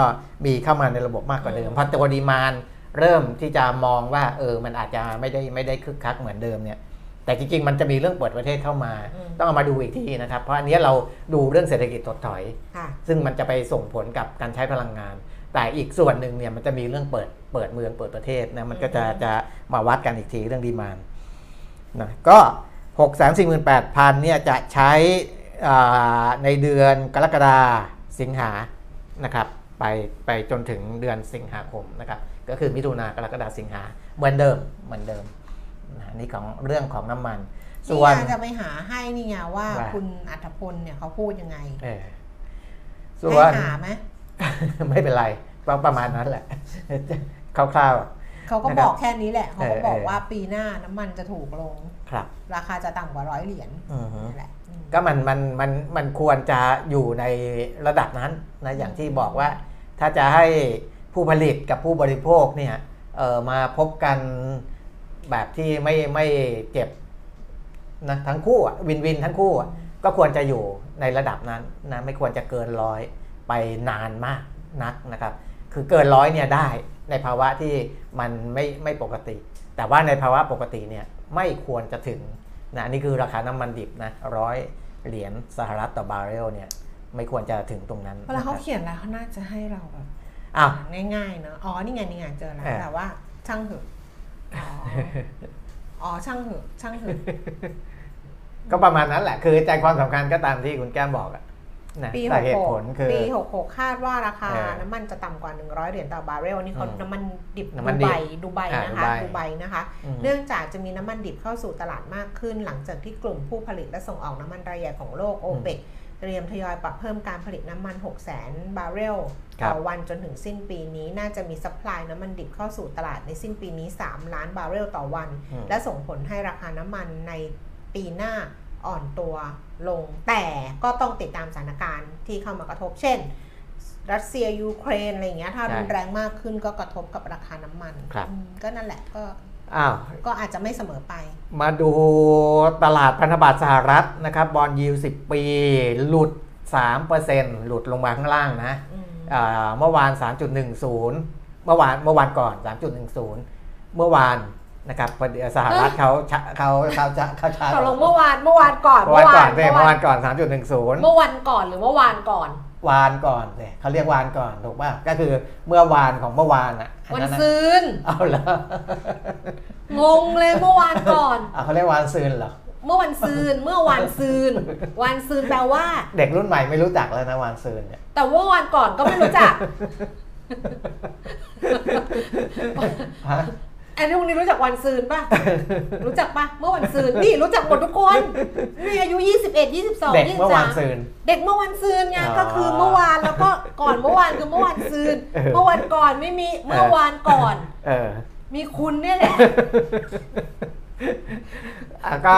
มีเข้ามาในระบบมากกว่าเดิมอืมเพราะตัวดีมานเริ่มที่จะมองว่าเออมันอาจจะไม่ได้ไม่ได้คึกคักเหมือนเดิมเนี่ยแต่จริงๆ มันจะมีเรื่องเปิดประเทศเข้ามาอืมต้องเอามาดูอีกทีนะครับ เพราะอันเนี้ยเราดูเรื่องเศรษฐกิจถดถอยค่ะซึ่งมันจะไปส่งผลกับการใช้พลังงาน แต่อีกส่วนหนึ่งเนี่ยมันจะมีเรื่องเปิดเปิดเมืองเปิดประเทศนะมันก็จะจะมาวัดกันอีกทีเรื่องดีมานนะก็ 6 4 8 0 0 0เนี่ยจะใช้ในเดือนกรกฎาสิงหานะครับไปไปจนถึงเดือนสิงหาคมนะครับก็คือมิถุนากรกฎาสิงหาเหมือนเดิมเหมือนเดิมนี่ของเรื่องของน้ำมัน ส่วนจะไปหาให้นี่ไงว่าคุณอัธพลเนี่ยเขาพูดยังไงส่วนหาไหมไม่เป็นไรประมาณนั้นแหละคร่าวๆ เขาก็บอกแค่นี้แหละเขาก็บอกว่าปีหน้าน้ำมันจะถูกลงครับ ราคาจะต่ำกว่าร้อยเหรียญแหละก็มันมันมันมันควรจะอยู่ในระดับนั้นนะอย่างที่บอกว่า ถ้าจะให้ผู้ผลิตกับผู้บริโภคเนี่ยเออมาพบกันแบบที่ไม่ไม่เจ็บนะทั้งคู่วินวินทั้งคู่ก็ควรจะอยู่ในระดับนั้นนะไม่ควรจะเกินร้อยไปนานมากนักนะครับ คือเกินร้อยเนี่ยได้ ในภาวะที่มันไม่ไม่ปกติ แต่ว่าในภาวะปกติเนี่ยไม่ควรจะถึงนะนี่คือราคาน้ำมันดิบนะร้อยเหรียญสหรัฐต่อบาร์เรลเนี่ยไม่ควรจะถึงตรงนั้นเวลาเขาเขียนแล้วเขาน่าจะให้เราแบบง่ายๆเนาะอ๋อนี่ไงนี่ไงเจอแล้วแต่ว่าช่างเถอะอ๋อช่างเถอะช่างเถอะก็ประมาณนั้นแหละคือใจความสำคัญก็ตามที่คุณแก้มบอกอะ ปีหกหกปีหกหกคาดว่าราคา น้ำมันจะต่ำกว่า 100 เหรียญต่อบาร์เรลนี่เขาน้ำมันดิบดูไบดูไบนะคะดูไบนะคะ เนื่องจากจะมีน้ำมันดิบเข้าสู่ตลาดมากขึ้น หลังจากที่กลุ่มผู้ผลิตและส่งออกน้ำมันรายใหญ่ของโลกโอเปกเตรียมทยอยปรับเพิ่มการผลิตน้ำมัน 6 0 0 0 0 0บาร์เรลต่อวันจนถึงสิ้นปีนี้ น่าจะมี supply น้ำมันดิบเข้าสู่ตลาดในสิ้นปีนี้ 3 ล้านบาร์เรลต่อวัน และส่งผลให้ราคาน้ำมันในปีหน้า อ่อนตัวลง แต่ก็ต้องติดตามสถานการณ์ที่เข้ามากระทบเช่น รัสเซียยูเครนอะไรอย่างเงี้ยถ้ารุนแรงมากขึ้นก็กระทบกับราคาน้ำมันก็นั่นแหละก็อ้าวก็อาจจะไม่เสมอไป มาดูตลาดพันธบัตรสหรัฐนะครับบอลยิว10ปี หลุด 3%หลุดลงมาข้างล่างนะเมื่อวาน 3.10 เมื่อวานเมื่อวานก่อน 3.10 เมื่อวาน นะครับสหรัฐเขาเขาเขาจะเขาช้าตกลงเมื่อวานเมื่อวานก่อนเมื่อวานก่อนเมื่อวานก่อน 3.10 เมื่อวันก่อนหรือเมื่อวานก่อน วานก่อนเลยเขาเรียกวานก่อนถูกป่ะก็คือเมื่อวานของเมื่อวานอะวันซืนเอาละงงเลยเมื่อวานก่อนอะเขาเรียกวานซืนเหรอเมื่อวันซืนเมื่อวันซืนวันซืนแปลว่า เด็กรุ่นใหม่ไม่รู้จักแล้วนะวันซืนเนี่ยแต่ว่าวันก่อนก็ไม่รู้จัก อันนี้พวกนี้รู้จักวันซืนป่ะ รู้จักป่ะ เมื่อวันซืนนี่รู้จักหมดทุกคนนี่อายุ 21 22 23เด็กเมื่อวันซืนเด็กเมื่อวันซืนไงก็คือเมื่อวานแล้วก็ก่อนเมื่อวานคือเมื่อวันซืนเมื่อวันก่อนไม่มีเมื่อวานก่อนมีคุณเนี่ยแหละก็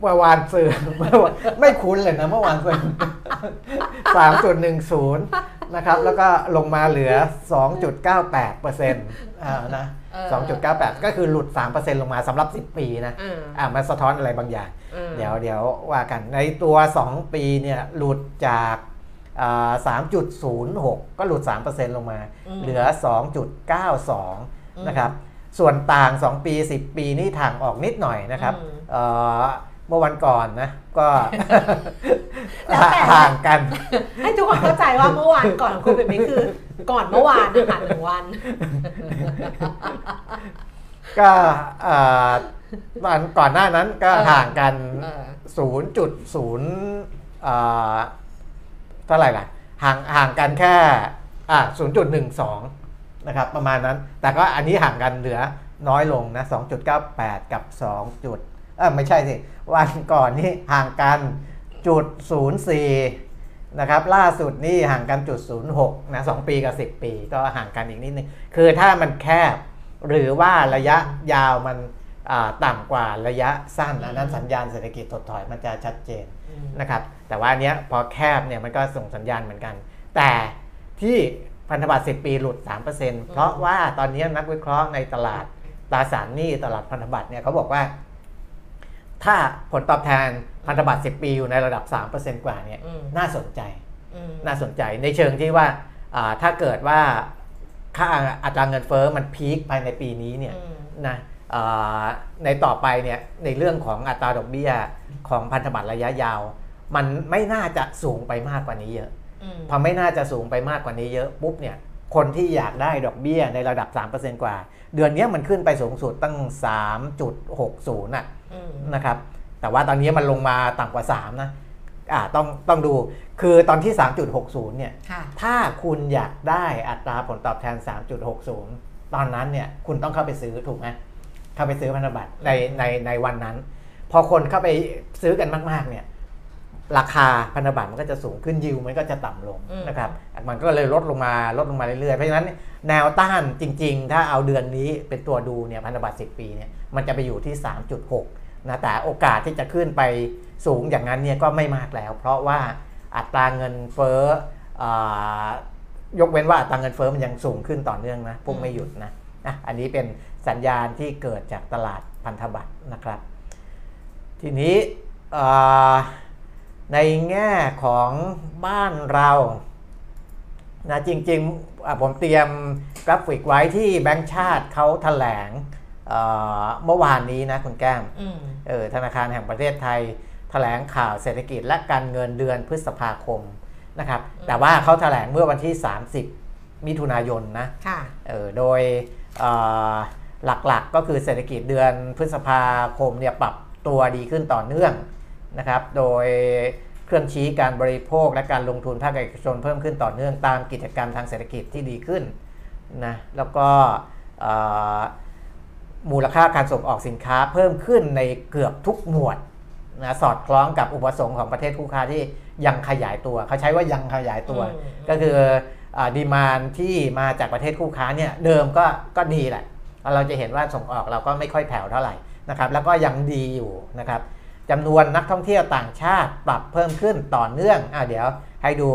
เมื่อวานซื้อไม่คุ้นเลยนะเมื่อวานซื้อสามจุดหนึ่งศูนย์นะครับ แล้วก็ลงมาเหลือสองจุดเก้าแปดเปอร์เซ็นต์นะ 2.98 ก็คือหลุด 3%ลงมาสำหรับ 10 ปีนะอ่ามันสะท้อนอะไรบางอย่าง เดี๋ยวเดี๋ยวว่ากันในตัว 2 ปีเนี่ยหลุดจาก3.06 ก็หลุด 3%ลงมา เหลือ 2.92 นะครับ ส่วนต่าง 2 ปี 10 ปีนี่ทางออกนิดหน่อยนะครับ เมื่อวันก่อนนะ ก็ห่างกัน ให้ทุกคนเข้าใจว่าเมื่อวานก่อนคุณเป็นไม่คือ ก่อนเมื่อวานนะคะหนึ่งวัน ก็วันก่อนหน้านั้นก็ห่างกัน0.0เท่าไหร่ล่ะห่างห่างกันแค่อ่า0.12นะครับ ประมาณนั้น แต่ก็อันนี้ห่างกันเหลือน้อยลงนะ2.98กับ 2. จุด เออไม่ใช่สิ วันก่อนนี่ห่างกันจุดศูนย์สี่นะครับล่าสุดนี่ห่างกันจุดศูนย์หกนะสองปีกับสิบปี ก็ห่างกันอีกนิดนึงคือถ้ามันแคบหรือว่าระยะยาวมันต่ำกว่าระยะสั้นอันนั้นสัญญาณเศรษฐกิจถดถอยมันจะชัดเจนนะครับแต่ว่าอันเนี้ยพอแคบเนี่ยมันก็ส่งสัญญาณเหมือนกัน แต่ที่พันธบัตร 10 ปีหลุด 3%เพราะว่าตอนนี้นักวิเคราะห์ในตลาดตราสารหนี้ตลาดพันธบัตรเนี่ยเขาบอกว่า ถ้าผลตอบแทนพันธบัตร 10 ปีอยู่ในระดับ 3%กว่าเนี่ยน่าสนใจน่าสนใจในเชิงที่ว่าถ้าเกิดว่าค่าอัตราเงินเฟอ้อมันพีคภายในปีนี้เนี่ยนะในต่อไปเนี่ยในเรื่องของอัตราดอกเบี้ยของพันธบัตรระยะยาว มันไม่น่าจะสูงไปมากกว่านี้เยอะพอไม่น่าจะสูงไปมากกว่านี้เยอะปุ๊บเนี่ยคนที่อยากได้ดอกเบี้ยในระดับ 3%กว่า เดือนนี้มันขึ้นไปสูงสุดตั้ง 3.60น่ะอืม นะครับแต่ว่าตอนนี้มันลงมาต่ำกว่า 3 นะอ่าต้องต้องดูคือตอนที่ 3.60 เนี่ยค่ะถ้าคุณอยากได้อัตราผลตอบแทน 3.60 ตอนนั้นเนี่ยคุณต้องเข้าไปซื้อถูกไหมเข้าไปซื้อพันธบัตรในในในวันนั้น พอคนเข้าไปซื้อกันมาก ๆ เนี่ยราคาพันธบัตรมันก็จะสูงขึ้นยิวมันก็จะต่ำลงอืมนะครับ มันก็เลยลดลงมาลดลงมาเรื่อยๆ เพราะฉะนั้นแนวต้านจริง ๆ ถ้าเอาเดือนนี้เป็นตัวดูเนี่ยพันธบัตร10 ปีเนี่ยมันจะไปอยู่ที่ 3.6 นะแต่โอกาสที่จะขึ้นไปสูงอย่างนั้นเนี่ยก็ไม่มากแล้ว เพราะว่าอัตราเงินเฟ้ออยกเว้นว่าอัตราเงินเฟ้อมันยังสูงขึ้นต่อเนื่องนะพุ่งไม่หยุดนะนะอันนี้เป็นสัญญาณที่เกิดจากตลาดพันธบัตรนะครับ ทีนี้ในแง่ของบ้านเรานะจริงๆผมเตรียมกราฟิกไว้ที่แบงก์ชาติเขาแถลง เอ่อเมื่อวานนี้นะคุณแก้มอืมเออธนาคารแห่งประเทศไทยแถลงข่าวเศรษฐกิจและการเงินเดือนพฤษภาคมนะครับ แต่ว่าเขาแถลงเมื่อวันที่ 30 มิถุนายนนะค่ะเออโดยเอ่อหลักๆก็คือเศรษฐกิจเดือนพฤษภาคมเนี่ยปรับตัวดีขึ้นต่อเนื่องนะครับ โดยเครื่องชี้การบริโภคและการลงทุนภาคเอกชนเพิ่มขึ้นต่อเนื่องตามกิจกรรมทางเศรษฐกิจที่ดีขึ้นนะแล้วก็เอ่อ มูลค่าการส่งออกสินค้าเพิ่มขึ้นในเกือบทุกหมวดนะสอดคล้องกับอุปสงค์ของประเทศคู่ค้าที่ยังขยายตัว เขาใช้ว่ายังขยายตัวอืมก็คือdemand ที่มาจากประเทศคู่ค้าเนี่ยเดิมก็ก็ดีแหละ เราจะเห็นว่าส่งออกเราก็ไม่ค่อยแผ่วเท่าไหร่นะครับแล้วก็ยังดีอยู่นะครับจำนวนนักท่องเที่ยวต่างชาติปรับเพิ่มขึ้นต่อเนื่องอะเดี๋ยวให้ดู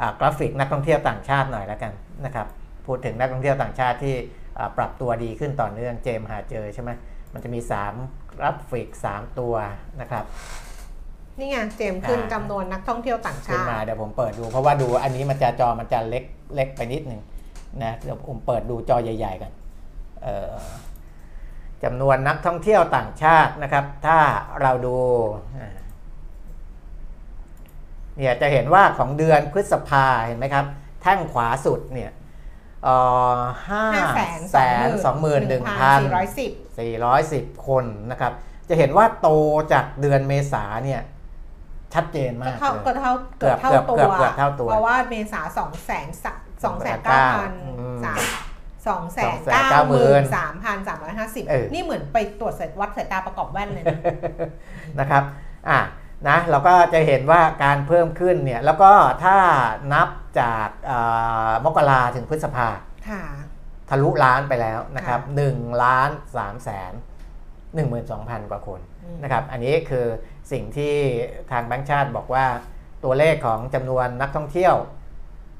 อ่ากราฟิกนักท่องเที่ยวต่างชาติหน่อยแล้วกันนะครับพูดถึงนักท่องเที่ยวต่างชาติที่อ่า ปรับตัวดีขึ้นต่อเนื่องเจมส์หาเจอใช่ไหมมันจะมี3กราฟิก 3 ตัวนะครับ นี่ไงเจมส์ขึ้นอ่าจำนวนนักท่องเที่ยวต่างขึ้นชาติมาเดี๋ยวผมเปิดดู เพราะว่าดูอันนี้มันจะจอมันจะเล็กเล็กไปนิดหนึ่งนะเดี๋ยวผมเปิดดูจอใหญ่ ๆกันเอ่อจำนวนนักท่องเที่ยวต่างชาตินะครับ ถ้าเราดูอ่าเนี่ยจะเห็นว่าของเดือนพฤษภาเห็นไหมครับ แท่งขวาสุดเนี่ย ห้าห้าแสนสองหมื่นหนึ่งพันสี่ร้อยสิบ410คนนะครับ จะเห็นว่าโตจากเดือนเมษาเนี่ยชัดเจนก็มากเท่าเลยก็เท่าเกือบเท่าเกือบตัวเกือบเกือบเท่าตัวเพราะว่าเมษาสองแสนสองแสนเก้าพันอืมสามสองแสน290,000เก้าหมื่นสามพันสามร้อยห้าสิบเออนี่เหมือนไปตรวจสายวัดสายตาประกอบแว่นเลยนะนะครับอะนะเราก็จะเห็นว่าการเพิ่มขึ้นเนี่ยแล้วก็ถ้านับ จากเอ่อมกราถึงพฤษภาค่ะทะลุล้านไปแล้วนะครับ1ล้าน3แสน12,000กว่าคนอืมนะครับ อันนี้คือสิ่งที่ทางแบงก์ชาติบอกว่าตัวเลขของจำนวนนักท่องเที่ยว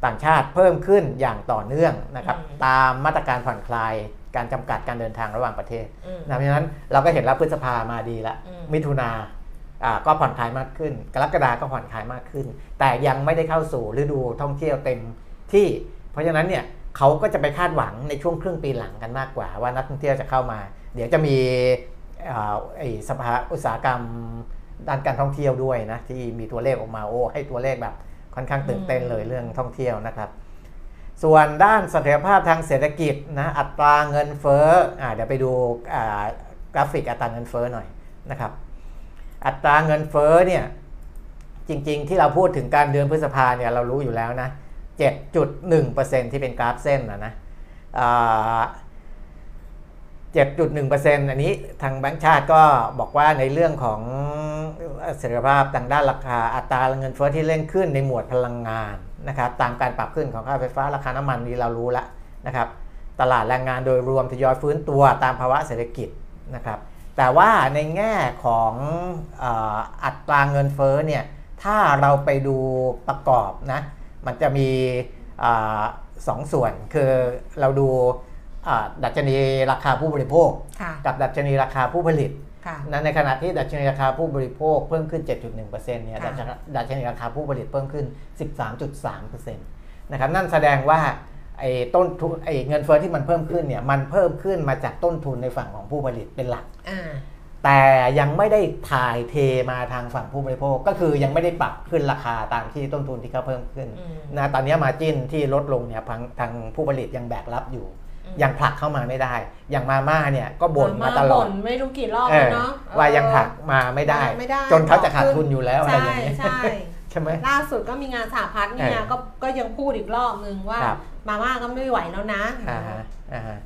ต่างชาติเพิ่มขึ้นอย่างต่อเนื่องนะครับตามมาตรการผ่อนคลายการจำกัดการเดินทางระหว่างประเทศอืมนะเพราะฉะนั้นเราก็เห็นแล้วพฤษภามาดีแล้วอืมมิถุนาอ่า ก็ผ่อนคลายมากขึ้น กรกฎาก็ผ่อนคลายมากขึ้น แต่ยังไม่ได้เข้าสู่ฤดูท่องเที่ยวเต็มที่ เพราะฉะนั้นเนี่ยเขาก็จะไปคาดหวังในช่วงครึ่งปีหลังกันมากกว่า ว่านักท่องเที่ยวจะเข้ามา เดี๋ยวจะมีอ่าไอ้สภาอุตสาหกรรมด้านการท่องเที่ยวด้วยนะที่มีตัวเลขออกมาโอ้ให้ตัวเลขแบบค่อนข้างตื่นเต้นเลยเรื่องท่องเที่ยวนะครับ ส่วนด้านเสถียรภาพทางเศรษฐกิจนะอัตราเงินเฟ้ออ่าเดี๋ยวไปดูอ่ากราฟิกอัตราเงินเฟ้อหน่อยนะครับ อัตราเงินเฟ้อเนี่ยจริง ๆ ที่เราพูดถึงการเดือนพฤษภาเนี่ยเรารู้อยู่แล้วนะ 7.1%ที่เป็นกราฟเส้นนะนะอ่า7.1%อันนี้ทางแบงก์ชาติก็บอกว่าในเรื่องของเสถียรภาพทางด้านราคาอัตราเงินเฟ้อที่เร่งขึ้นในหมวดพลังงานนะครับตามการปรับขึ้นของค่าไฟฟ้าราคาน้ำมันนี้เรารู้แล้วนะครับ ตลาดแรงงานโดยรวมทยอยฟื้นตัวตามภาวะเศรษฐกิจนะครับ แต่ว่าในแง่ของเอ่ออัตราเงินเฟ้อเนี่ยถ้าเราไปดูประกอบนะมันจะมีอาสองส่วนคือเราดูอ่าดัชนีราคาผู้บริโภคค่ะกับดัชนีราคาผู้ผลิตค่ะนะในขณะที่ดัชนีราคาผู้บริโภคเพิ่มขึ้น 7.1%เนี่ยค่ะดัชดัชนีราคาผู้ผลิตเพิ่มขึ้น 13.3%นะครับนั่นแสดงว่า ไอ้ต้นทุนไอ้เงินเฟ้อที่มันเพิ่มขึ้นเนี่ยมันเพิ่มขึ้นมาจากต้นทุนในฝั่งของผู้ผลิตเป็นหลักอ่าแต่ยังไม่ได้ถ่ายเทมาทางฝั่งผู้บริโภค ก็คือยังไม่ได้ปรับขึ้นราคาตามที่ต้นทุนที่เขาเพิ่มขึ้นอืมนะตอนนี้มาจิ้นที่ลดลงเนี่ยทางทางผู้ผลิตยังแบกรับอยู่อืมยังผลักเข้ามาไม่ได้ อย่างมาม่าเนี่ยก็บ่นมาตลอดบ่นไม่รู้กี่รอบเอแล้วอเนาะว่ายังผลักมาไม่ได้ไม่ได้ จนเขาจะขาดทุนอยู่แล้วอะไรใช่อย่างเงี้ยใช่ใช่ไหมล่าสุดก็มีงานสหพัฒน์นี่เอนะอก็ก็ยังพูดอีกรอบนึงว่าครับ มาม่าก็ไม่ไหวแล้วนะอ่าฮะอ่าฮะ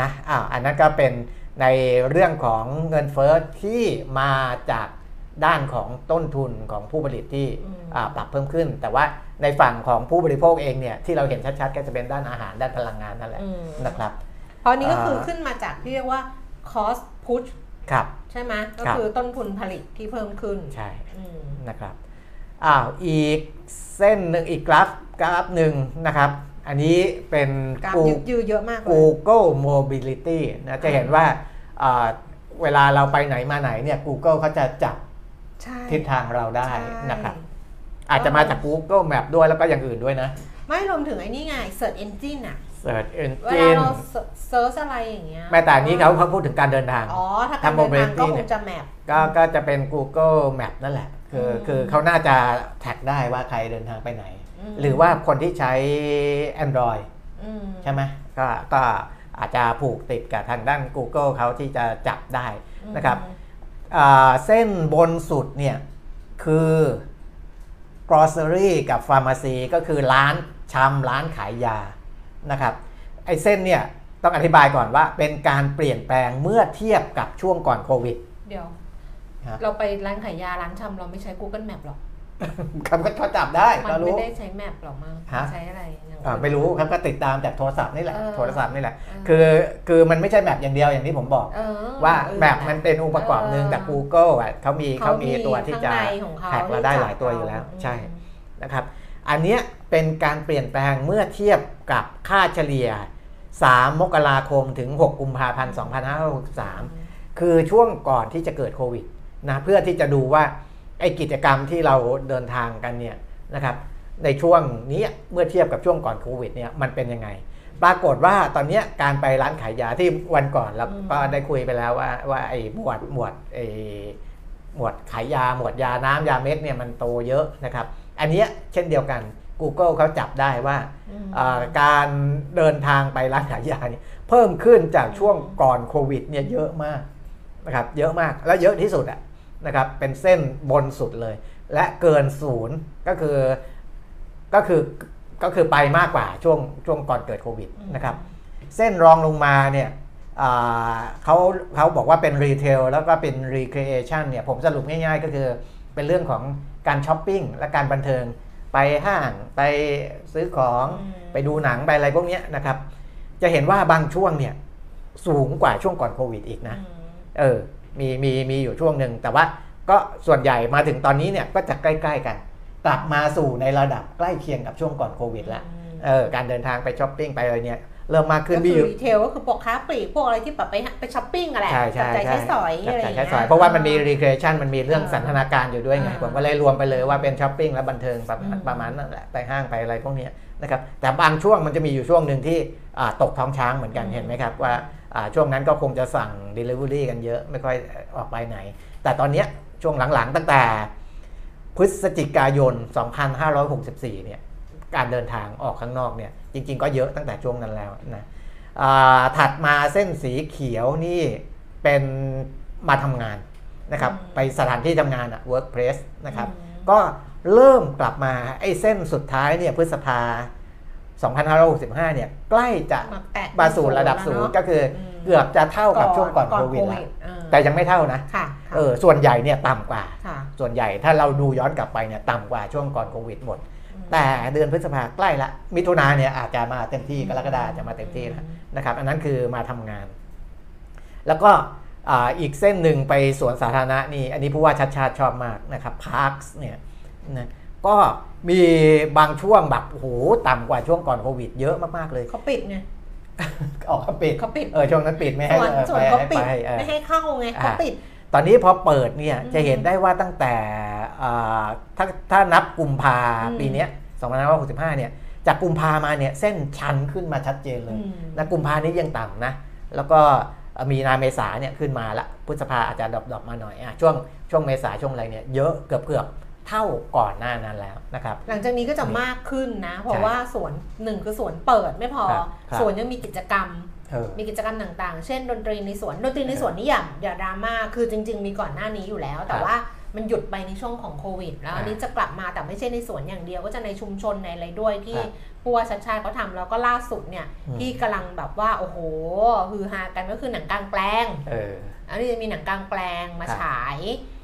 นะอ้าวอันนั้นก็เป็นในเรื่องของเงินเฟ้อที่มาจากด้านของต้นทุนของผู้ผลิตที่อืมอ่าปรับเพิ่มขึ้น แต่ว่าในฝั่งของผู้บริโภคเองเนี่ยที่เราเห็นชัดๆ ก็จะเป็นด้านอาหารด้านพลังงานนั่นแหละอืมนะครับเพราะนี้ก็คืออ่าขึ้นมาจากที่เรียกว่า cost push ครับใช่ไหมก็ครับคือต้นทุนผลิตที่เพิ่มขึ้นใช่อืมนะครับอ้าวอีกเส้นหนึ่งอีกกราฟกราฟหนึ่งนะครับ อันนี้เป็น กราฟกูยืดยืดเยอะมากเลย Google Mobility นะจะเห็นว่าอ่าเวลาเราไปไหนมาไหนเนี่ย Google เขาจะจับใช่ ทิศทางเราได้ใช่นะครับ อาจจะมาจาก Google Map ด้วยแล้วก็อย่างอื่นด้วยนะ ไม่รวมถึงไอ้นี่ไง search engine อะ Search เวลา Engine เราเซิร์ชอะไรอย่างเงี้ยแม้แต่อันนี้เขาเขาพูดถึงการเดินทาง อ๋อ ถ้าการทำเดินทาง mobility ก็คเนี่งยจะแมป ก็ก็จะเป็น Google Map นั่นแหละ คืออืมคือเขาน่าจะแท็กได้ว่าใครเดินทางไปไหนม หรือว่าคนที่ใช้ Android อืมใช่ไหมก็ก็อาจจะผูกติดกับทางด้าน Google เขาที่จะจับได้นะครับอ่าเส้นบนสุดเนี่ยคือ grocery กับ pharmacy ก็คือร้านชำร้านขายยานะครับไอ้เส้นเนี่ยต้องอธิบายก่อนว่าเป็นการเปลี่ยนแปลงเมื่อเทียบกับช่วงก่อนโควิด เดี๋ยวฮะเราไปร้านขายยาร้านชำเราไม่ใช้ Google Map หรอก เขาเขาจับได้มัเขาไม่รู้ได้ใช้แมปหรอกมั้งฮะใช้อะไรอย่างอ่าอื่นไม่รู้ครับก็ติดตามจากโทรศัพท์นี่แหละเออโทรศัพท์นี่แหละเออคือคือมันไม่ใช่แมปอย่างเดียวอย่างที่ผมบอกเออว่าเออแมปมันเป็นองค์ประกอบหนึ่งแต่ Google อะเขามีเขามีตัวที่จะข้างในของเขาแท็กเราได้หลายตัวอยู่แล้ว ใช่นะครับ อันเนี้ยเป็นการเปลี่ยนแปลงเมื่อเทียบกับค่าเฉลี่ย 3 มกราคมถึง 6 กุมภาพันธ์ 2563 คือช่วงก่อนที่จะเกิดโควิดนะเพื่อที่จะดูว่า ไอ้กิจกรรมที่เราเดินทางกันเนี่ยนะครับในช่วงนี้เมื่อเทียบกับช่วงก่อนโควิดเนี่ยมันเป็นยังไง ปรากฏว่าตอนเนี้ยการไปร้านขายยาที่วันก่อนเราก็ได้คุยไปแล้วว่าว่าไอ้หมวดหมวดไอ้หมวดขายยาหมวดยาน้ำยาเม็ดเนี่ยมันโตเยอะนะครับ อันเนี้ยเช่นเดียวกัน Google เขาจับได้ว่าอืมอ่าการเดินทางไปร้านขายยาเนี่ยเพิ่มขึ้นจากช่วงก่อนโควิดเนี่ยเยอะมากนะครับเยอะมากแล้วเยอะที่สุดอะ นะครับเป็นเส้นบนสุดเลย และเกินศูนย์ก็คือก็คือก็คือไปมากกว่าช่วงช่วงก่อนเกิดโควิดนะครับเส้นรองลงมาเนี่ยอ่าเขาเขาบอกว่าเป็น retail แล้วก็เป็น recreation เนี่ยผมสรุปง่ายๆ ก็คือเป็นเรื่องของการช้อปปิ้งและการบันเทิงไปห้างไปซื้อของอืมไปดูหนังไปอะไรพวกเนี้ยนะครับ จะเห็นว่าบางช่วงเนี่ยสูงกว่าช่วงก่อนโควิดอีกนะอืมเออ มีมีมีอยู่ช่วงหนึ่งแต่ว่าก็ส่วนใหญ่มาถึงตอนนี้เนี่ยก็จะใกล้ ๆ กัน กลับมาสู่ในระดับใกล้เคียงกับช่วงก่อนโควิดแล้วเออการเดินทางไปช้อปปิ้งไปอะไรเนี่ยเริ่มมากขึ้นก็มีคืออยู่รีเทลก็คือพวกค้าปลีกพวกอะไรที่แบบไปหาไปช้อปปิ้งอะไรใช่ใช่จับจ่ายใช่ใช้สอยจับอะไรอจ่ายย่างใช้เงี้ยสอยเพราะว่ามันมี recreation มันมีเรื่องอ่าสันทนาการอยู่ด้วยไงอ่าผมก็เลยรวมไปเลยว่าเป็นช้อปปิ้งและบันเทิงประมาณอืมประมาณนั่นแหละไปห้างไปอะไรพวกเนี้ยนะครับแต่บางช่วงมันจะมีอยู่ช่วงหนึ่งที่อ่าตกท้องช้างเหมือนกันเห็นไหมครับว่าอ่า ช่วงนั้นก็คงจะสั่ง Delivery กันเยอะไม่ค่อยออกไปไหน แต่ตอนเนี้ยช่วงหลังๆตั้งแต่พฤศจิกายน 2564 เนี่ยการเดินทางออกข้างนอกเนี่ยจริง ๆ ก็เยอะตั้งแต่ช่วงนั้นแล้วนะอ่าถัดมาเส้นสีเขียวนี่เป็นมาทำงานนะครับอืมไปสถานที่ทำงานอะ workplace นะครับอืมก็เริ่มกลับมาไอ้เส้นสุดท้ายเนี่ยพฤษภา 2565 เนี่ยใกล้จะมาแตะมาสู่ระดับศูนย์ก็คืออมเกือบจะเท่ากับช่วงก่อนโควิดแล้วอ่าแต่ยังไม่เท่านะค่ะค่ะเออส่วนใหญ่เนี่ยต่ำกว่าค่ะส่วนใหญ่ถ้าเราดูย้อนกลับไปเนี่ยต่ำกว่าช่วงก่อนโควิดหมด แต่เดือนพฤษภาใกล้ละ มิถุนาเนี่ยอาจจะมาเต็มที่กรกฎาจะมาเต็มที่แล้วนะครับ อันนั้นคือมาทำงาน แล้วก็อ่าอีกเส้นหนึ่งไปสวนสาธารณะนี่อันนี้ผู้ว่าชัดชาติชอบมากนะครับพาร์คเนี่ยนะ ก็มีบางช่วงแบบโอ้โหต่ำกว่าช่วงก่อนโควิด เยอะมากๆเลยเขาปิดไงออกเขาปิดเขาปิดเออช่วงนั้นปิดไม่สให้วนเออสวนไปเขาให้ปิดไปเออไม่ให้เข้าไงเขาอ่าปิด ตอนนี้พอเปิดเนี่ยอืมจะเห็นได้ว่าตั้งแต่อ่าถ้าถ้านับกุมภาอืมปีเนี้ย2565เนี่ยจากกุมภามาเนี่ยเส้นชันขึ้นมาชัดเจนเลยอืมนะกุมภานี้ยังต่ำนะ แล้วก็เอ่อมีนาเมษาเนี่ยขึ้นมาละพฤษภาอาจจะดรอปๆมาหน่อยอะช่วงช่วงเมษาช่วงอะไรเนี่ยเยอะเกือบเกือบๆ เท่าก่อนหน้านั้นแล้วนะครับ หลังจากนี้ก็จะมากขึ้นนะ เพราะใช่ว่าสวนหนึ่งคือสวนเปิดไม่พอครับครับสวนยังมีกิจกรรมเออมีกิจกรรมต่างๆ เช่น ดนตรีในสวน ดนตรีในสวนนี่อย่าอย่าดราม่า คือจริง ๆ มีก่อนหน้านี้อยู่แล้ว แต่ครับว่ามันหยุดไปในช่วงของโควิด แล้วอ่าอันนี้จะกลับมาแต่ไม่ใช่ในสวนอย่างเดียว ก็จะในชุมชนในอะไรด้วยที่ครับผู้ว่าชัดชาติเขาทำแล้วก็ล่าสุดเนี่ยอืมที่กำลังแบบว่าโอ้โหฮือฮากันก็คือหนังกลางแปลงเอออันนี้จะมีหนังกลางแปลงมาครับฉาย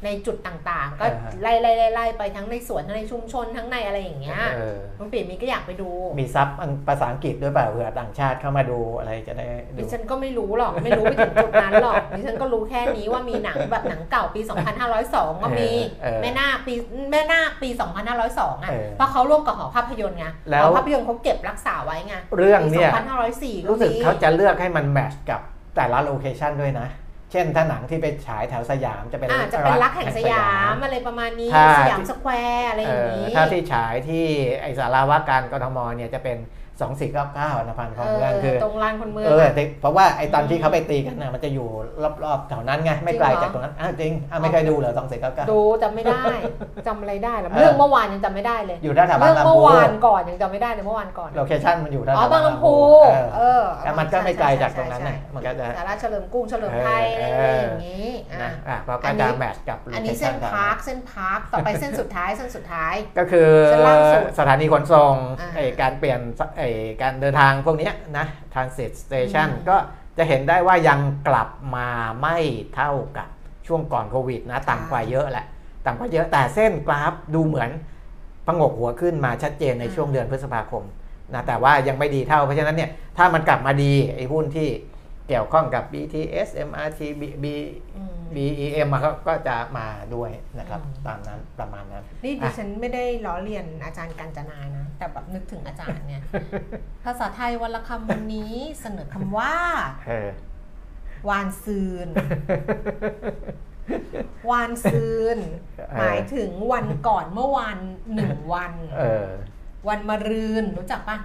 ในจุดต่างๆ ก็อ่าฮะไล่ไล่ไล่ไล่ไปทั้งในสวนทั้งในชุมชนทั้งในอะไรอย่างเงี้ยเออคุณปีมีก็อยากไปดู มีซับอังภาษาอังกฤษด้วยเปล่าเผื่อต่างชาติเข้ามาดูอะไรจะได้ดูดิฉันก็ไม่รู้หรอกไม่รู้ไปถึงจุดนั้นหรอกดิฉันก็รู้แค่นี้ว่ามีหนังแบบหนังเก่าปี 2502 ก็มีเออแม่นาคปีแม่นาคปี 2502อะเออเพราะเขาร่วมกับหอภาพยนตร์ไงแล้วหอภาพยนตร์เขาเก็บรักษาไว้ไงเรื่องปีเนี่ย2504ก็รู้สึกมีเขาจะเลือกให้มันแมทช์กับแต่ละโลเคชันด้วยนะ เช่นถ้าหนังที่ไปฉายแถวสยามจะเป็นอ่าจะเป็นรักแห่งสยามอะไรประมาณนี้ถ้าสยามสแควร์อะไรอเอย่างอนี้ถ้าที่ฉายที่ไอสาราว่าการกทมเนี่ยจะเป็น 2499นภันธ์ของเมืองคือตรงลานคนเมืองเอออะแต่เพราะว่าไอตอนที่อืมเขาไปตีกันนะมันจะอยู่รอบๆแถวนั้นไงไม่ไกลจริงเหรอจากตรงนั้นอ้าวจริงอ้าวไม่เคยดูเหรอ2499ดูจำไม่ได้จำอะไรได้หรอเออเรื่องเมื่อวานยังจำไม่ได้เลยอยู่ด้านแถวบาเรื่องงลำเมื่พูอวานก่อนยังจำไม่ได้เลยเมื่อวานก่อนโลเคชั่นมันอยู่ด้านอ๋อบางลำพูเออเออแต่มันก็ไม่ไกลจากตรงนั้นใช่นะใช่มันก็จะสาราเฉลิมกรุงเฉลิมไทยอะไรเอออย่างนี้อะนะอะก็อัก็นนี้จะแมทช์กับอันนี้เส้น location พาร์คเส้นพาร์คต่อไปเส้นสุดท้ายเส้นสุดท้าย ก็คือเส้นล่างสุดสถานีขนส่งอ่าไอการเปลี่ยนไอการเดินทางพวกเนี้ยนะ transit station อืมก็จะเห็นได้ว่ายังกลับมาไม่เท่ากับช่วงก่อนโควิดนะต่ำกว่าเยอะแหละต่ำกว่าเยอะแต่เส้นกราฟดูเหมือนพงกหัวขึ้นมาชัดเจนในช่วงเดือนพฤษภาคมนะแต่ว่ายังไม่ดีเท่าเพราะฉะนั้นเนี่ยถ้ามันกลับมาดีไอ้หุ้นที่ เกี่ยวข้องกับ BTS MRT B, B อืม BEM อะก็ก็จะมาด้วยนะครับอืมตามนั้นประมาณนั้น นี่ดิอะฉันไม่ได้ล้อเลียนอาจารย์กัญจนานะ แต่แบบนึกถึงอาจารย์เนี่ย ภาษาไทยวันละคำวันนี้เสนอคำว่าเออวานซืน วานซืน หมายถึงวันก่อนเมื่อวานหนึ่งวันเออวันมะรืนรู้จักปะ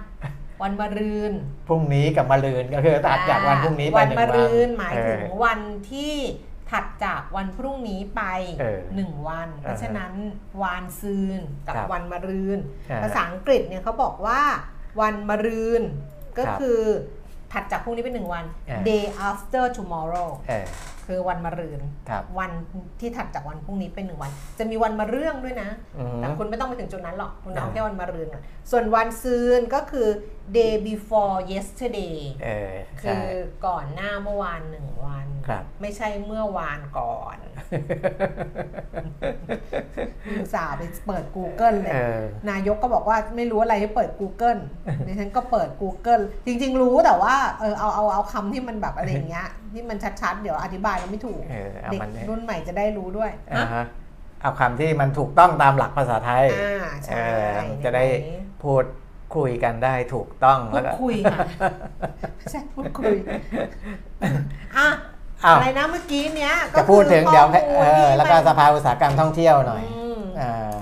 วันมะรืน พรุ่งนี้กับมะรืนก็คือตัดจากวันพรุ่งนี้ไปวันหนึ่งมะวันรืนหมายถึงเออวันที่ถัดจากวันพรุ่งนี้ไปเออหนึ่งวัน เพราะฉะนั้นวานซืนกับครับวันมะรืนอ่าภาษาอังกฤษเนี่ยเขาบอกว่าวันมะรืนก็ครับคือถัดจากพรุ่งนี้เป็นหนึ่งวันอ่า day after tomorrow เออคือวันมะรืนครับวันที่ถัดจากวันพรุ่งนี้เป็นหนึ่งวัน จะมีวันมะเรื่องด้วยนะอืมแต่คุณไม่ต้องไปถึงจุดนั้นหรอก คุณเอาอ่าแค่วันมะรืนก่อนส่วนวันซืนก็คือ day before yesterday เออคืใช่ อก่อนหน้าเมื่อวานหนึ่งวัน ครับ ไม่ใช่เมื่อวานก่อนอุตส่าห์ไปเปิด Google เลย เออ นายกก็บอกว่าไม่รู้อะไรให้เปิด Google ดิฉันก็เปิด Google จริง ๆ รู้แต่ว่าเออเอาเอาเอาคำที่มันแบบอะไรอย่างเงี้ยที่มันชัดๆ เดี๋ยวอธิบายแล้วไม่ถูก เออเอาเด็กมันเนี่ย รุ่นใหม่จะได้รู้ด้วยอ่าฮะเอาคำที่มันถูกต้องตามหลักภาษาไทยอ่าใช่เออจะได้พูด คุยกันได้ถูกต้องพูแล้วดก็คุยค่ะไม่ใช่พูดคุยอะอ้าวอะไรนะเมื่อกี้เนี้ยจะพูดถึงเดี๋ยวข้อมูลเออที่แล้วก็มันสภาอุตสาหกรรมท่องเที่ยวหน่อยอืมอ่า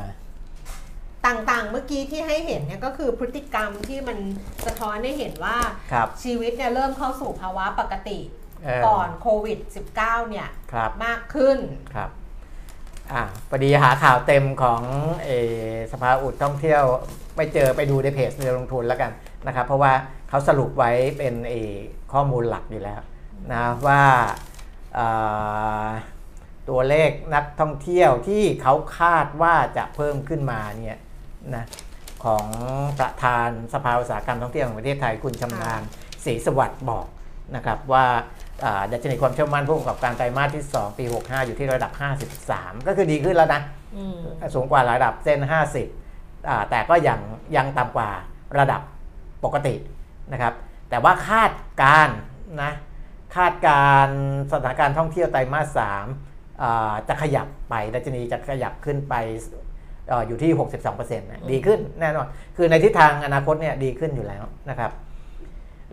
ต่างๆ เมื่อกี้ที่ให้เห็นเนี่ยก็คือพฤติกรรมที่มันสะท้อนให้เห็นว่าครับชีวิตเนี่ยเริ่มเข้าสู่ภาวะปกติเออก่อนโควิด -19 เนี่ยครับมากขึ้นครับอ่าพอดีหาข่าวเต็มของเออสภาอุดท่องเที่ยว ไปเจอไปดูในเพจเรือลงทุนแล้วกันนะครับ เพราะว่าเขาสรุปไว้เป็นเออข้อมูลหลักอยู่แล้วนะว่าอ่าตัวเลขนักท่องเที่ยวที่เขาคาดว่าจะเพิ่มขึ้นมาเนี่ยนะของประธานสภาอุตสาหกรรมท่องเที่ยวแห่งประเทศไทยคุณชำนาญศรีสวัสดิ์บอกนะครับว่าอ่าดัชนีความเชื่อมั่นผู้ประกอบการไตรมาสที่ 2 ปี 65 อยู่ที่ระดับ 53 ก็คือดีขึ้นแล้วนะอืมสูงกว่าระดับเส้น 50อ่า แต่ก็ยังยังต่ำกว่าระดับปกตินะครับ แต่ว่าคาดการณ์นะคาดการสถานการณ์ท่องเที่ยวไตรมาส3อ่าจะขยับไปดัชนีจะขยับขึ้นไปออยู่ที่ 62%นะดีขึ้นแน่นอน คือในทิศทางอนาคตเนี่ยดีขึ้นอยู่แล้วนะครับ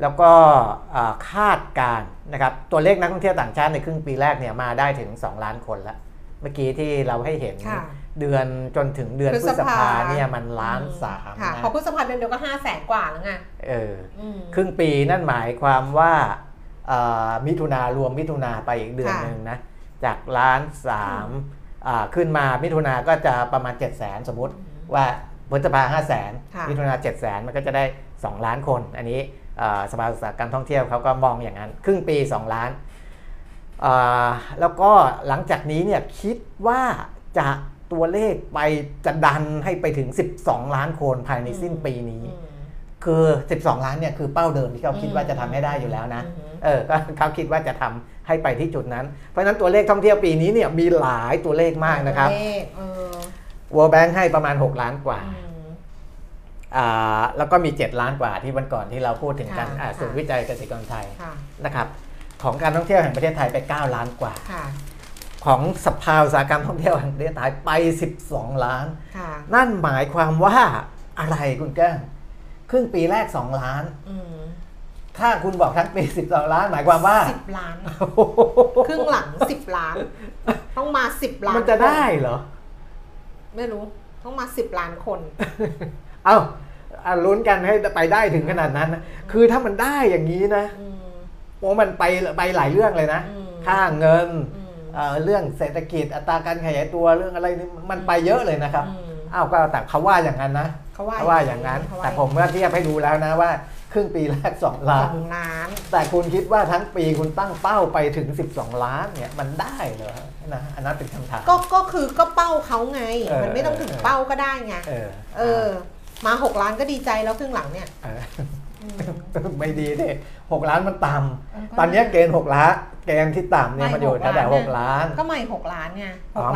แล้วก็คาดการนะครับ ตัวเลขนักท่องเที่ยวต่างชาติในครึ่งปีแรกเนี่ยมาได้ถึง 2 ล้านคนแล้ว เมื่อกี้ที่เราให้เห็น เดือนจนถึงเดือนพฤษภาเนี่ยมันล้านสามค่ะนะพอพฤษภาเดือนเดียวก็ห้าแสนกว่าแล้วไงเอออืมครึ่งปีนั่นหมายความว่ามิถุนารวมมิถุนาไปอีกเดือนหนึ่งนะจากล้านสามขึ้นมามิถุนาก็จะประมาณ 7 0 0 0 0 0 สมมติว่าพฤษภาห้าแสนมิถุนาเจ็ดแสนมันก็จะได้ 2 ล้านคน อันนี้สภาอุตสาหกรรมท่องเที่ยวเขาก็มองอย่างนั้น ครึ่งปี 2 ล้าน แล้วก็หลังจากนี้เนี่ยคิดว่าจะ ตัวเลขไปจะดันให้ไปถึง 12 ล้านคนภายในสิ้นปีนี้ คือ 12 ล้านเนี่ยคือเป้าเดิมที่เขาคิดว่าจะทำให้ได้อยู่แล้วนะ เออก็เขาคิดว่าจะทำให้ไปที่จุดนั้น เพราะฉะนั้นตัวเลขท่องเที่ยวปีนี้เนี่ยมีหลายตัวเลขมากนะครับ World Bank ให้ประมาณ 6 ล้านกว่าแล้วก็มี 7 ล้านกว่าที่วันก่อนที่เราพูดถึงกันศูนย์วิจัยเกษตรกรไทยนะครับของการท่องเที่ยวแห่งประเทศไทยไป 9 ล้านกว่า ของสภาอุตสาหกรรมท่องเที่ยวแห่งประเทศไทยไป 12 ล้าน นั่นหมายความว่าอะไรคุณแก้งครึ่งปีแรก 2 ล้าน ถ้าคุณบอกทั้งปี 12 ล้าน หมายความว่า 10 ล้าน ครึ่งหลัง 10 ล้าน ต้องมา 10 ล้าน มันจะได้เหรอ ไม่รู้ ต้องมา 10 ล้านคน เอ้าลุ้นกันให้ไปได้ถึงขนาดนั้นนะคือถ้ามันได้อย่างนี้นะโอ้มันไปไปหลายเรื่องเลยนะ ค่าเงิน เรื่องเศรษฐกิจอัตราการขยายตัวเรื่องอะไรนี่มันไปเยอะเลยนะครับอ้าวก็แต่เขาว่าอย่างนั้นนะเขาว่าอย่างนั้น แต่ผมก็เทียบให้ดูแล้วนะว่า ครึ่งปีแรกสองล้าน แต่คุณคิดว่าทั้งปีคุณตั้งเป้าไปถึง 12 ล้านเนี่ยมันได้เหรอนะอันนั้นเป็นคำถามก็ก็คือก็เป้าเขาไง มันไม่ต้องถึงเป้าก็ได้ไงเออ มาหกล้านก็ดีใจแล้วครึ่งหลังเนี่ยไม่ดีเด้หกล้านมันต่ำตอนนี้เกณฑ์หกล้าน เกณฑ์ที่ต่ำเนี่ยมันอยู่แค่หกล้าน ก็มาอีกหกล้านไง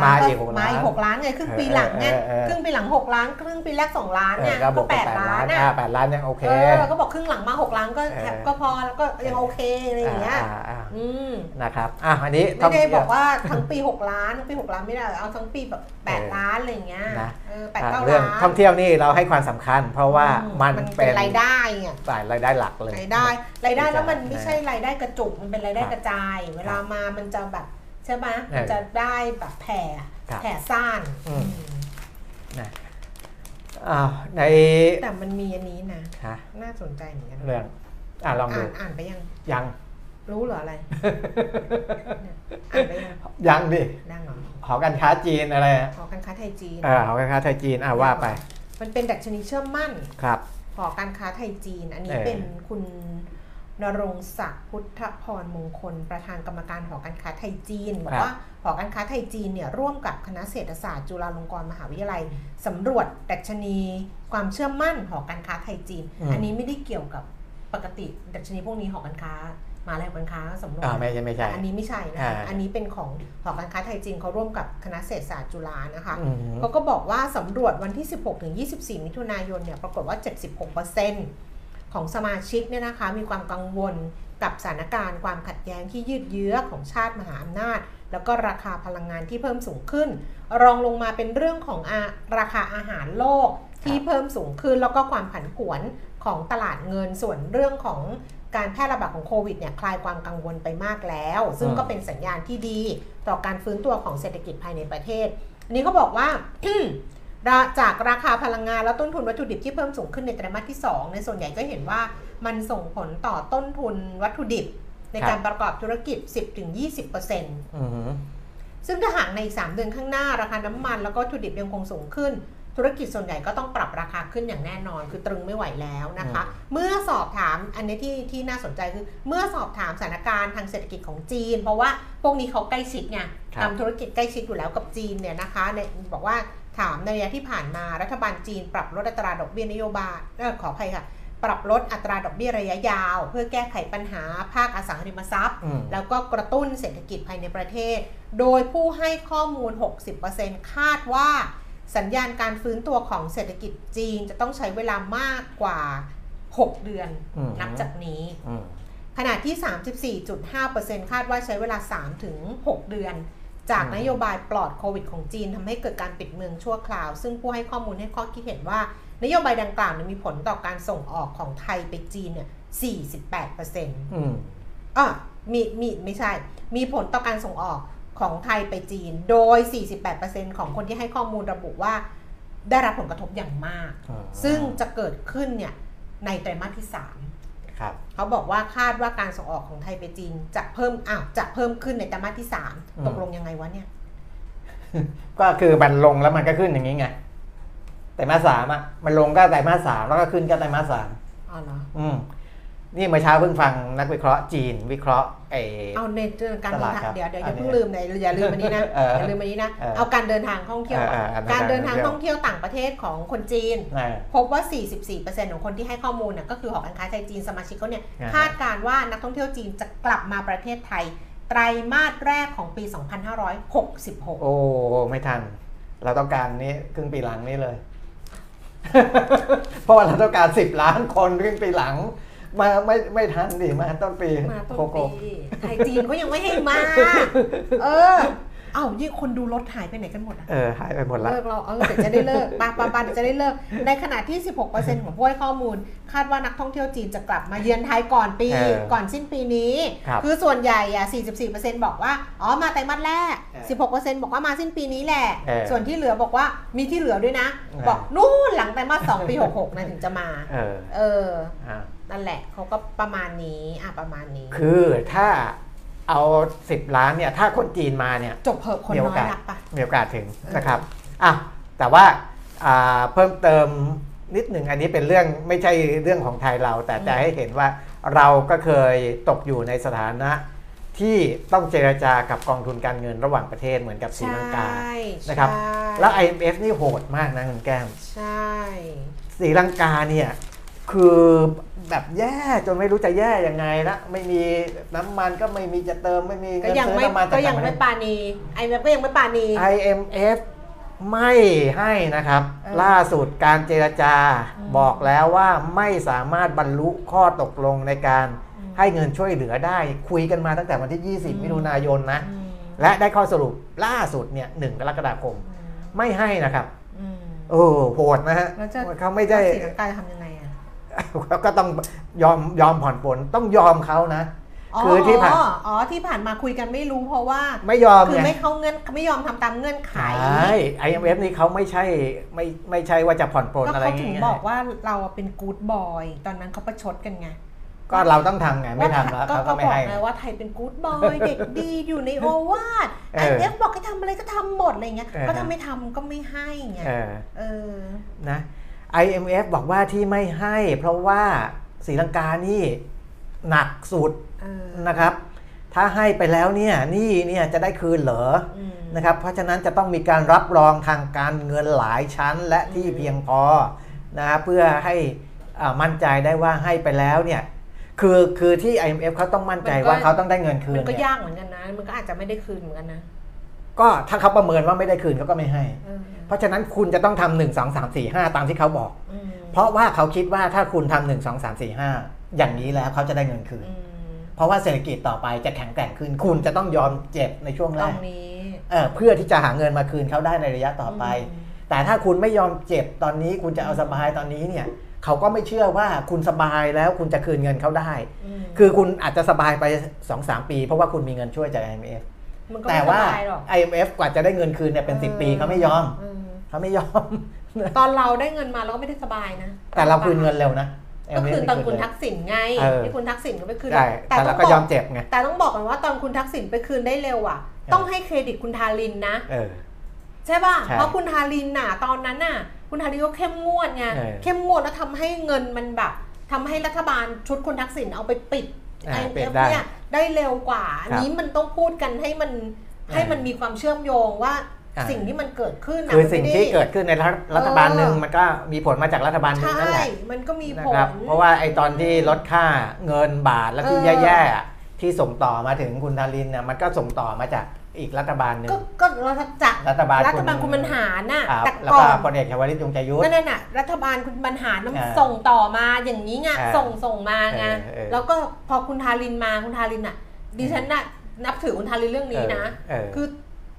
มาอีกหกล้านมาอีกหกล้านไงครึ่งปีหลังไงครึ่งปีหลังหกล้าน ครึ่งปีแรกสองล้านเนี่ยก็แปดล้านอะแปดล้านยังโอเคก็บอกครึ่งหลังมาหกล้านก็ก็พอแล้วก็ยังโอเคอะไรอย่างเงี้ยนะครับอะอันนี้ไม่ได้บอกว่าทั้งปีหกล้านทั้งปีหกล้านไม่ได้เอาทั้งปีแบบแปดล้านอะไรเงี้ยแปดเก้าล้านเรื่องท่องเที่ยวนี่เราให้ความสำคัญ เพราะว่ามันเป็นรายได้ไงรายได้หลักเลยรายได้รายได้แล้วมันไม่ใช่รายได้กระจุกมันเป็นรายได้กระจายเวลามามันจะแบบใช่ไหมมันจะได้แบบแผ่แผ่ซ่านนะในแต่มันมีอันนี้นะน่าสนใจเหมือนกันเรื่องอ่าลองดูอ่านไปยังยังรู้เหรออะไรอ่านไปยังยังดิดังเหรอหอการค้าจีนอะไรหอการค้าไทยจีนอ่าหอการค้าไทยจีนอ่าว่าไป มันเป็นดัชนีเชื่อมั่นครับหอการค้าไทยจีน อันนี้เป็นคุณ นรงศักดิ์พุทธพรมงคล ประธานกรรมการหอการค้าไทยจีนบอกว่าหอการค้าไทยจีนเนี่ยร่วมกับคณะเศรษฐศาสตร์จุฬาลงกรณ์มหาวิทยาลัยสำรวจดัชนี ความเชื่อมั่นหอการค้าไทยจีน อันนี้ไม่ได้เกี่ยวกับปกติดัชนีพวกนี้หอการค้ามาแล้วการค้าสำรวจไม่ใช่ไม่ใช่ อันนี้ไม่ใช่นะคะ อันนี้เป็นของหอการค้าไทยจีนเขาร่วมกับคณะเศรษฐศาสตร์จุฬานะคะเขาก็บอกว่าสำรวจวันที่ 16ถึง24 มิถุนายนเนี่ยปรากฏว่า 76% ของสมาชิกเนี่ยนะคะมีความกังวลกับสถานการณ์ความขัดแย้งที่ยืดเยื้อของชาติมหาอำนาจ แล้วก็ราคาพลังงานที่เพิ่มสูงขึ้น รองลงมาเป็นเรื่องของอาราคาอาหารโลกที่เพิ่มสูงขึ้น แล้วก็ความผันผวนของตลาดเงินส่วนเรื่องของการแพร่ระบาดของโควิดเนี่ยคลายความกังวลไปมากแล้ว ซึ่งก็เป็นสัญญาณที่ดีต่อการฟื้นตัวของเศรษฐกิจภายในประเทศ อันนี้เขาบอกว่า จากราคาพลังงานและต้นทุนวัตถุดิบที่เพิ่มสูงขึ้นในไตรมาสที่ 2 ในส่วนใหญ่ก็เห็นว่ามันส่งผลต่อต้นทุนวัตถุดิบ ในการประกอบธุรกิจ 10-20%ซึ่งถ้าหากใน 3 เดือนข้างหน้าราคาน้ำมัน แล้วก็วัตถุดิบยังคงสูงขึ้น ธุรกิจส่วนใหญ่ก็ต้องปรับราคาขึ้นอย่างแน่นอน คือตรึงไม่ไหวแล้วนะคะ เมื่อสอบถามอันนี้ที่ที่น่าสนใจคือ เมื่อสอบถามสถานการณ์ทางเศรษฐกิจของจีน เพราะว่าพวกนี้เขาใกล้ชิดไงทำธุรกิจใกล้ชิดอยู่แล้วกับจีนเนี่ยนะคะเนี่ยบอกว่า ถามในระยะที่ผ่านมารัฐบาลจีนปรับลดอัตราดอกเบี้ยนโยบายขออภัยค่ะ ปรับลดอัตราดอกเบี้ยระยะยาว เพื่อแก้ไขปัญหาภาคอสังหาริมทรัพย์ แล้วก็กระตุ้นเศรษฐกิจภายในประเทศ โดยผู้ให้ข้อมูล 60%คาดว่า สัญญาณการฟื้นตัวของเศรษฐกิจจีนจะต้องใช้เวลามากกว่า 6 เดือนนับจากนี้ขณะที่ 34.5%คาดว่าใช้เวลา 3-6 เดือน จากนโยบายปลอดโควิดของจีนทำให้เกิดการปิดเมืองชั่วคราว ซึ่งผู้ให้ข้อมูลให้ข้อคิดเห็นว่า นโยบายดังกล่าวมีผลต่อการส่งออกของไทยไปจีนเนี่ย48เปอร์เซ็นต์อะมีมีไม่ใช่ มีผลต่อการส่งออกของไทยไปจีน โดย 48%ของคนที่ให้ข้อมูลระบุว่า ได้รับผลกระทบอย่างมาก ซึ่งจะเกิดขึ้นเนี่ยในไตรมาสที่3ครับ เขาบอกว่าคาดว่าการส่งออกของไทยไปจีนจะเพิ่มอ้าวจะเพิ่มขึ้นในไตรมาสที่อืม3ตกลงยังไงวะเนี่ย ก็คือมันลงแล้วมันก็ขึ้นอย่างนี้ไงไตรมาสสามอะมันลงก็ไตรมาสสามแล้วก็ขึ้นก็ไตรมาสสามอ๋อเหรออืม นี่เมื่อเช้าเพิ่งฟังนักวิเคราะห์จีนวิเคราะห์ไอเอาในเรื่องการเดินตลาดทางครับเดี๋ยวเดี๋ยวออัย่านนี้เพิ่งลืมเลยอย่าลืมอันนี้นะเออออย่าลืมอันนี้นะเออเอาการเดินทางท่องเที่ยวก่อนเออเออการเดินทางการเดินทางท่องเที่ยวต่างประเทศของคนจีนอ่าพบว่า 44%ของคนที่ให้ข้อมูลเนี่ยก็คือหอการค้าไทยจีนสมาชิกเขาเนี่ยอ่าฮะคาดการณ์ว่านักท่องเที่ยวจีนจะกลับมาประเทศไทย ไตรมาสแรกของปี 2566 โอ้ไม่ทัน เราต้องการนี้ครึ่งปีหลังนี่เลย เพราะว่าเราต้องการสิบล้านคนครึ่งปีหลัง มาไม่ไม่ทันดิมาต้นปีมาต้นโกโก้ปีไทยจีนก็ยังไม่ให้มา เออเอ้ายี่คนดูรถหายไปไหนกันหมดอะเออหายไปหมดละเลิกเราเออเดี๋ยวจะได้เลิกปาปาปาเดี๋ยวจะได้เลิก ในขณะที่ 16%ของผู้ให้ข้อมูล คาดว่านักท่องเที่ยวจีนจะกลับมาเยือนไทยก่อนปีเออก่อนสิ้นปีนี้ครับคือส่วนใหญ่อะ44%บอกว่า อ๋อมาไตรมาสแรกเออ16%บอกว่ามาสิ้นปีนี้แหละเออส่วนที่เหลือบอกว่ามีที่เหลือด้วยนะเออบอกนู่นหลังไตรมาส2ปี 66นะถึงจะมา เออเอออะ นั่นแหละเขาก็ประมาณนี้อะประมาณนี้ คือถ้าเอาสิบล้านเนี่ย ถ้าคนจีนมาเนี่ยจบเพอะคนมีโอน้อยกาสรักปะมีโอกาสถึงนะครับอะแต่ว่าอ่าเพิ่มเติมนิดหนึ่งอันนี้เป็นเรื่องไม่ใช่เรื่องของไทยเรา แต่จะให้เห็นว่าเราก็เคยตกอยู่ในสถานะที่ต้องเจรจากับกองทุนการเงินระหว่างประเทศเหมือนกับศรีลังกาใช่นะครับใช่แล้ว IMF นี่โหดมากนะคุณแก้มใช่ศรีลังกาเนี่ยคือ แบบแย่จนไม่รู้จะแย่ยังไงละไม่มีน้ำมันก็ไม่มีจะเติมไม่มีก็เงินยังซื้อไม่น้ำมันก็จากยังต่างประเทไม่ศปาณีไอเว็บก็ยังไม่ปาณี IMF ไม่ให้นะครับเออล่าสุดการเจรจาอืมบอกแล้วว่าไม่สามารถบรรลุข้อตกลงในการให้เงินช่วยเหลือได้คุยกันมาตั้งแต่วันที่ 20 มิถุนายนนะอืมและได้ข้อสรุปล่าสุดเนี่ยหกรกฎาคม ไม่ให้นะครับอืมโอ้โหดนะฮะแล้วจะเขาไม่ได้ศรีลังกาจะทำยังไงอะ ก็ต้องยอมยอมผ่อนปลนต้องยอมเขานะคือที่ผ่านอ๋อที่ผ่านมาคุยกันไม่รู้เพราะว่าไม่ยอมคือไงไม่เข้าเงื่อนไม่ยอมทำตามเงื่อนไขใช่ IMF นี่เขาไม่ใช่ไม่ไม่ใช่ว่าจะผ่อนปลนก็อะไรเขาถึงเงี้ยบอกว่าเราเป็นกู๊ดบอยตอนนั้นเขาประชดกันไงก็เราต้องทำไงไม่ทำแล้วก็เขาก็ไม่บอกให้ไงว่าไทยเป็นกู๊ดบอยเด็กดีอยู่ในโอวาทเอไออเอฟบอกให้ทำอะไรก็ทำหมดอะไรเงี้ยเออก็ถ้าไม่ทำก็ไม่ให้ไงเออเออนะ IMF บอกว่าที่ไม่ให้ เพราะว่าศรีลังกานี่หนักสุดเออนะครับ ถ้าให้ไปแล้วเนี่ยหนี่เนี่ยจะได้คืนเหรออืมนะครับ เพราะฉะนั้นจะต้องมีการรับรองทางการเงินหลายชั้นและที่เพียงพอนะเพื่อให้อ่ามั่นใจได้ว่าให้ไปแล้วเนี่ยคือคือที่ IMF เขาต้องมั่นใจว่าเขาต้องได้เงินคืนมันก็เนี่ยยากเหมือนกันนะ มันก็อาจจะไม่ได้คืนเหมือนกันนะ ก็ถ้าเขาประเมินว่าไม่ได้คืนเขาก็ไม่ให้เออเพราะฉะนั้นคุณจะต้องทำหนึ่งสองสามสี่ห้าตามที่เขาบอกอืมเพราะว่าเขาคิดว่าถ้าคุณทำหนึ่งสองสามสี่ห้าอย่างนี้แล้วเขาจะได้เงินคืนอืมเพราะว่าเศรษฐกิจต่อไปจะแข็งแกร่งขึ้น คุณจะต้องยอมเจ็บในช่วงตแรรกงนี้เออเพื่อที่จะหาเงินมาคืนเขาได้ในระยะต่อไปอืมแต่ถ้าคุณไม่ยอมเจ็บตอนนี้ คุณจะเอาสบายตอนนี้เนี่ยเขาก็ไม่เชื่อว่าคุณสบายแล้วคุณจะคืนเงินเขาได้อืมคือคุณอาจจะสบายไป2-3ปี เพราะว่าคุณมีเงินช่วยจาก IMF มันก็ แต่ไม่สว่าบายหรอก IMF กว่าจะได้เงินคืนเนี่ยเป็น 10 ปีเขาไม่ยอมเออเขาไม่ยอม ตอนเราได้เงินมาเราก็ไม่ได้สบายนะ แต่เราคืนเงินเร็วนะก็คือ IMF ตอนคุณเร็วทักษิณไงเออที่คุณทักษิณก็ไปคืนใช่แต่ต้เราองก็บยออกมเจ็บไงแต่ต้องบอกกันว่าตอนคุณทักษิณไปคืนได้เร็วอะเออต้องให้เครดิตคุณทารินนะเออใช่ป่ะใช่เพราะคุณทารินน่ะตอนนั้นน่ะ คุณทารินก็เข้มงวดไงเออเข้มงวดแล้วทำให้เงินมันแบบทำให้รัฐบาลชุดคุณทักษิณเอาไปปิด อ่าไอปิดเอฟได้เนี่ยได้เร็วกว่า อันนี้มันต้องพูดกันให้มันให้มันมีความเชื่อมโยงว่าอ่า สิ่งที่มันเกิดขึ้นน่ะคือมันสิ่งไม่ไที่เกิดขึ้นในรัฐรัฐบาลหนึ่งเออมันก็มีผลมาจากรัฐบาลหนึ่งนั่นใช่ แหละมันก็มีนะผล ครับ เพราะว่าไอ้ตอนที่ลดค่าเงินบาทแล้วที่เออ แย่ๆอะที่ส่งต่อมาถึงคุณทารินเนี่ยมันก็ส่งต่อมาจาก อีกรัฐบาลหนึ่งก็ก็รัฐจักรรัฐบาลรัฐบาลคุณบรรหารน่ะอ่าแต่แล้วก่ก็อนพลเอกชวลิตยงใจยุทธก็นั่นน่ะรัฐบาลคุณบรรหารนั้นอ่าส่งต่อมาอย่างนี้ไงอ่าส่งส่งมาไงเออเออแล้วก็พอคุณทารินมาคุณทารินน่ะดิฉันน่ะนับถือคุณทารินเรื่องนี้นะเออคือ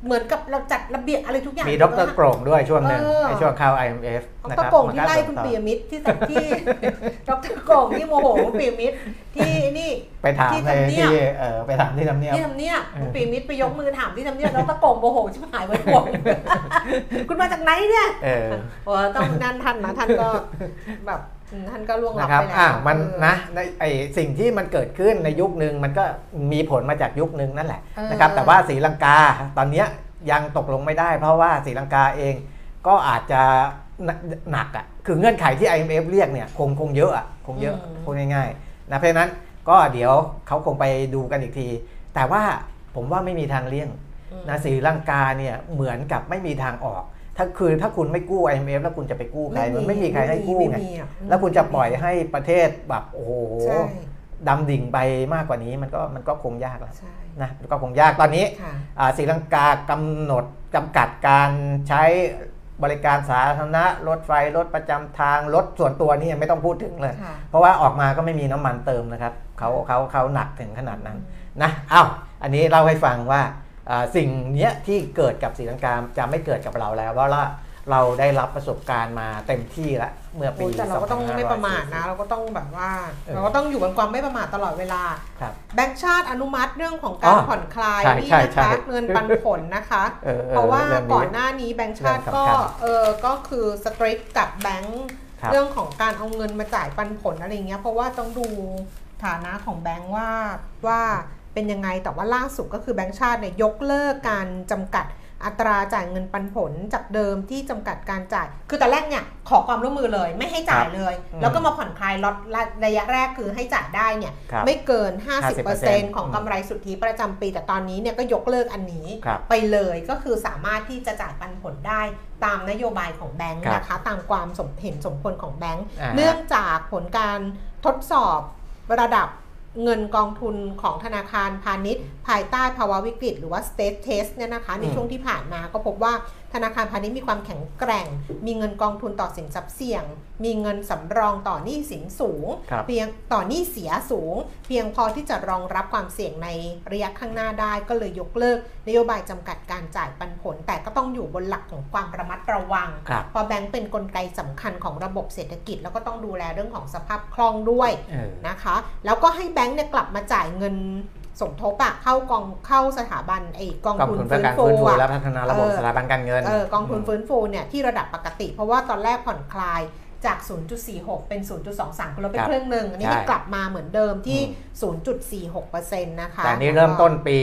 เหมือนกับเราจัดระเบียบอะไรทุกอย่าง มีดรโกรงด้วยช่วงหนึ่งเออในช่วงเข้า IMF ดนะครรับโกงที่มันไล่ส่งคุณต่อปียมิตรที่สัตที่ดรโกงที่โมโหคุณปียมิตรที่นี่ไปถามที่ในทำเนียบที่เออไปถามที่ทำเนียบที่ทำเนียบเออคุณปียมิตรไปยกมือถามที่ทำเนียบแล้วตะโกงโมโหชิบหายไว้ห่วงคุณมาจากไหนเนี่ยเออโอ้ต้องนั่นท่านนะท่านก็แบบอืม ท่านก็ล่วงลับนะครับไปแล้วอ่ามันเออนะในไอสิ่งที่มันเกิดขึ้นในยุคหนึ่งมันก็มีผลมาจากยุคหนึ่งนั่นแหละเออนะครับ แต่ว่าศรีลังกาตอนเนี้ยยังตกลงไม่ได้ เพราะว่าศรีลังกาเองก็อาจจะหนักหนักอะคือเงื่อนไขที่ IMF เรียกเนี่ยคงคงเยอะอะคงเยอะพูดง่ายๆนะเพราะฉะนั้นก็เดี๋ยวเขาคงไปดูกันอีกที แต่ว่าผมว่าไม่มีทางเลี่ยงอืมนะศรีลังกาเนี่ยเหมือนกับไม่มีทางออก ถ้าคือถ้าคุณไม่กู้ IMF แล้วคุณจะไปกู้ใครมันไม่มีใครให้กู้ไงม่มีอะแล้วคุณจะปล่อยให้ประเทศแบบโอ้โหใช่ดำดิ่งไปมากกว่านี้มันก็มันก็คงยากแล้วใช่นะมันก็คงยากตอนนี้ค่ะอ่าศรีลังกากำหนดจำกัดการใช้บริการสาธารณะรถไฟรถประจำทางรถส่วนตัวนี่ยังไม่ต้องพูดถึงเลยค่ะเพราะว่าออกมาก็ไม่มีน้ำมันเติมนะครับเขาเขาเขาหนักถึงขนาดนั้นนะอ้าวอันนี้เล่าให้ฟังว่าอ่า สิ่งเนี้ยที่เกิดกับศรีลังกาจะไม่เกิดกับเราแล้วเพราะว่าเราได้รับประสบการณ์มาเต็มที่แล้วเมื่อปีโอ้ยแต่เราก็ต้องไม่ประมาทนะ2540เราก็ต้องแบบว่าเออเราก็ต้องอยู่บนความไม่ประมาทตลอดเวลาครับแบงก์ชาติอนุมัติเรื่องของการอ๋อผ่อนคลายใช่นี่ใช่นะใช่คะเงินปันผลนะคะเออออเพราะว่าองก่อนหน้านี้แบงก์ชาติก็เรื่องสำคัญเออก็คือสตริกกับแบงก์ครับเรื่องของการเอาเงินมาจ่ายปันผลอะไรเงี้ยเพราะว่าต้องดูฐานะของแบงก์ว่าว่า เป็นยังไง แต่ว่าล่าสุดก็คือแบงก์ชาติเนี่ยยกเลิกการจำกัดอัตราจ่ายเงินปันผลจากเดิมที่จำกัดการจ่าย คือตอนแรกเนี่ยขอความร่วมมือเลย ไม่ให้จ่ายเลยอืมแล้วก็มาผ่อนคลายล็อตระยะแรกคือให้จ่ายได้เนี่ยครับไม่เกิน 50% 50%ของกำไรสุทธิประจำปี แต่ตอนนี้เนี่ยก็ยกเลิกอันนี้ครับไปเลยก็คือสามารถที่จะจ่ายปันผลได้ตามนโยบายของแบงค์ครับนะคะตามความสมเห็นสมควรของแบงค์อ่าฮะเนื่องจากผลการทดสอบระดับ เงินกองทุนของธนาคารพาณิชย์ ภายใต้ภาวะวิกฤต หรือว่า state test เนี่ยนะคะ ในอืมช่วงที่ผ่านมาก็พบว่า ธนาคารพาณิชย์มีความแข็งแกร่ง มีเงินกองทุนต่อสินทรัพย์เสี่ยง มีเงินสำรองต่อหนี้สินสูงครับเพียงต่อหนี้เสียสูง เพียงพอที่จะรองรับความเสี่ยงในระยะข้างหน้าได้ ก็เลยยกเลิก นโยบายจำกัดการจ่ายปันผล แต่ก็ต้องอยู่บนหลักของความระมัดระวังครับเพราะแบงก์เป็นนกลไกสำคัญของระบบเศรษฐกิจ แล้วก็ต้องดูแลเรื่องของสภาพคล่องด้วยเออนะคะ แล้วก็ให้แบงก์เนี่ยกลับมาจ่ายเงิน สมทบอะเข้ากองเข้าสถาบันไอ้กองกองทุนทุนเพื่ฟื้อนการฟูฟื้นฟูอะและพัฒนาระบบเออสถาบันการเงินเออกองทุนฟื้นฟูเนี่ยที่ระดับปกติ เพราะว่าตอนแรกผ่อนคลายจาก 0.46 เป็น 0.23คือลดไปครับครึ่งหนึ่งอันนี้ใช่มันกลับมาเหมือนเดิมที่อืม0.46%นะคะ แต่นี่เริ่มต้นปี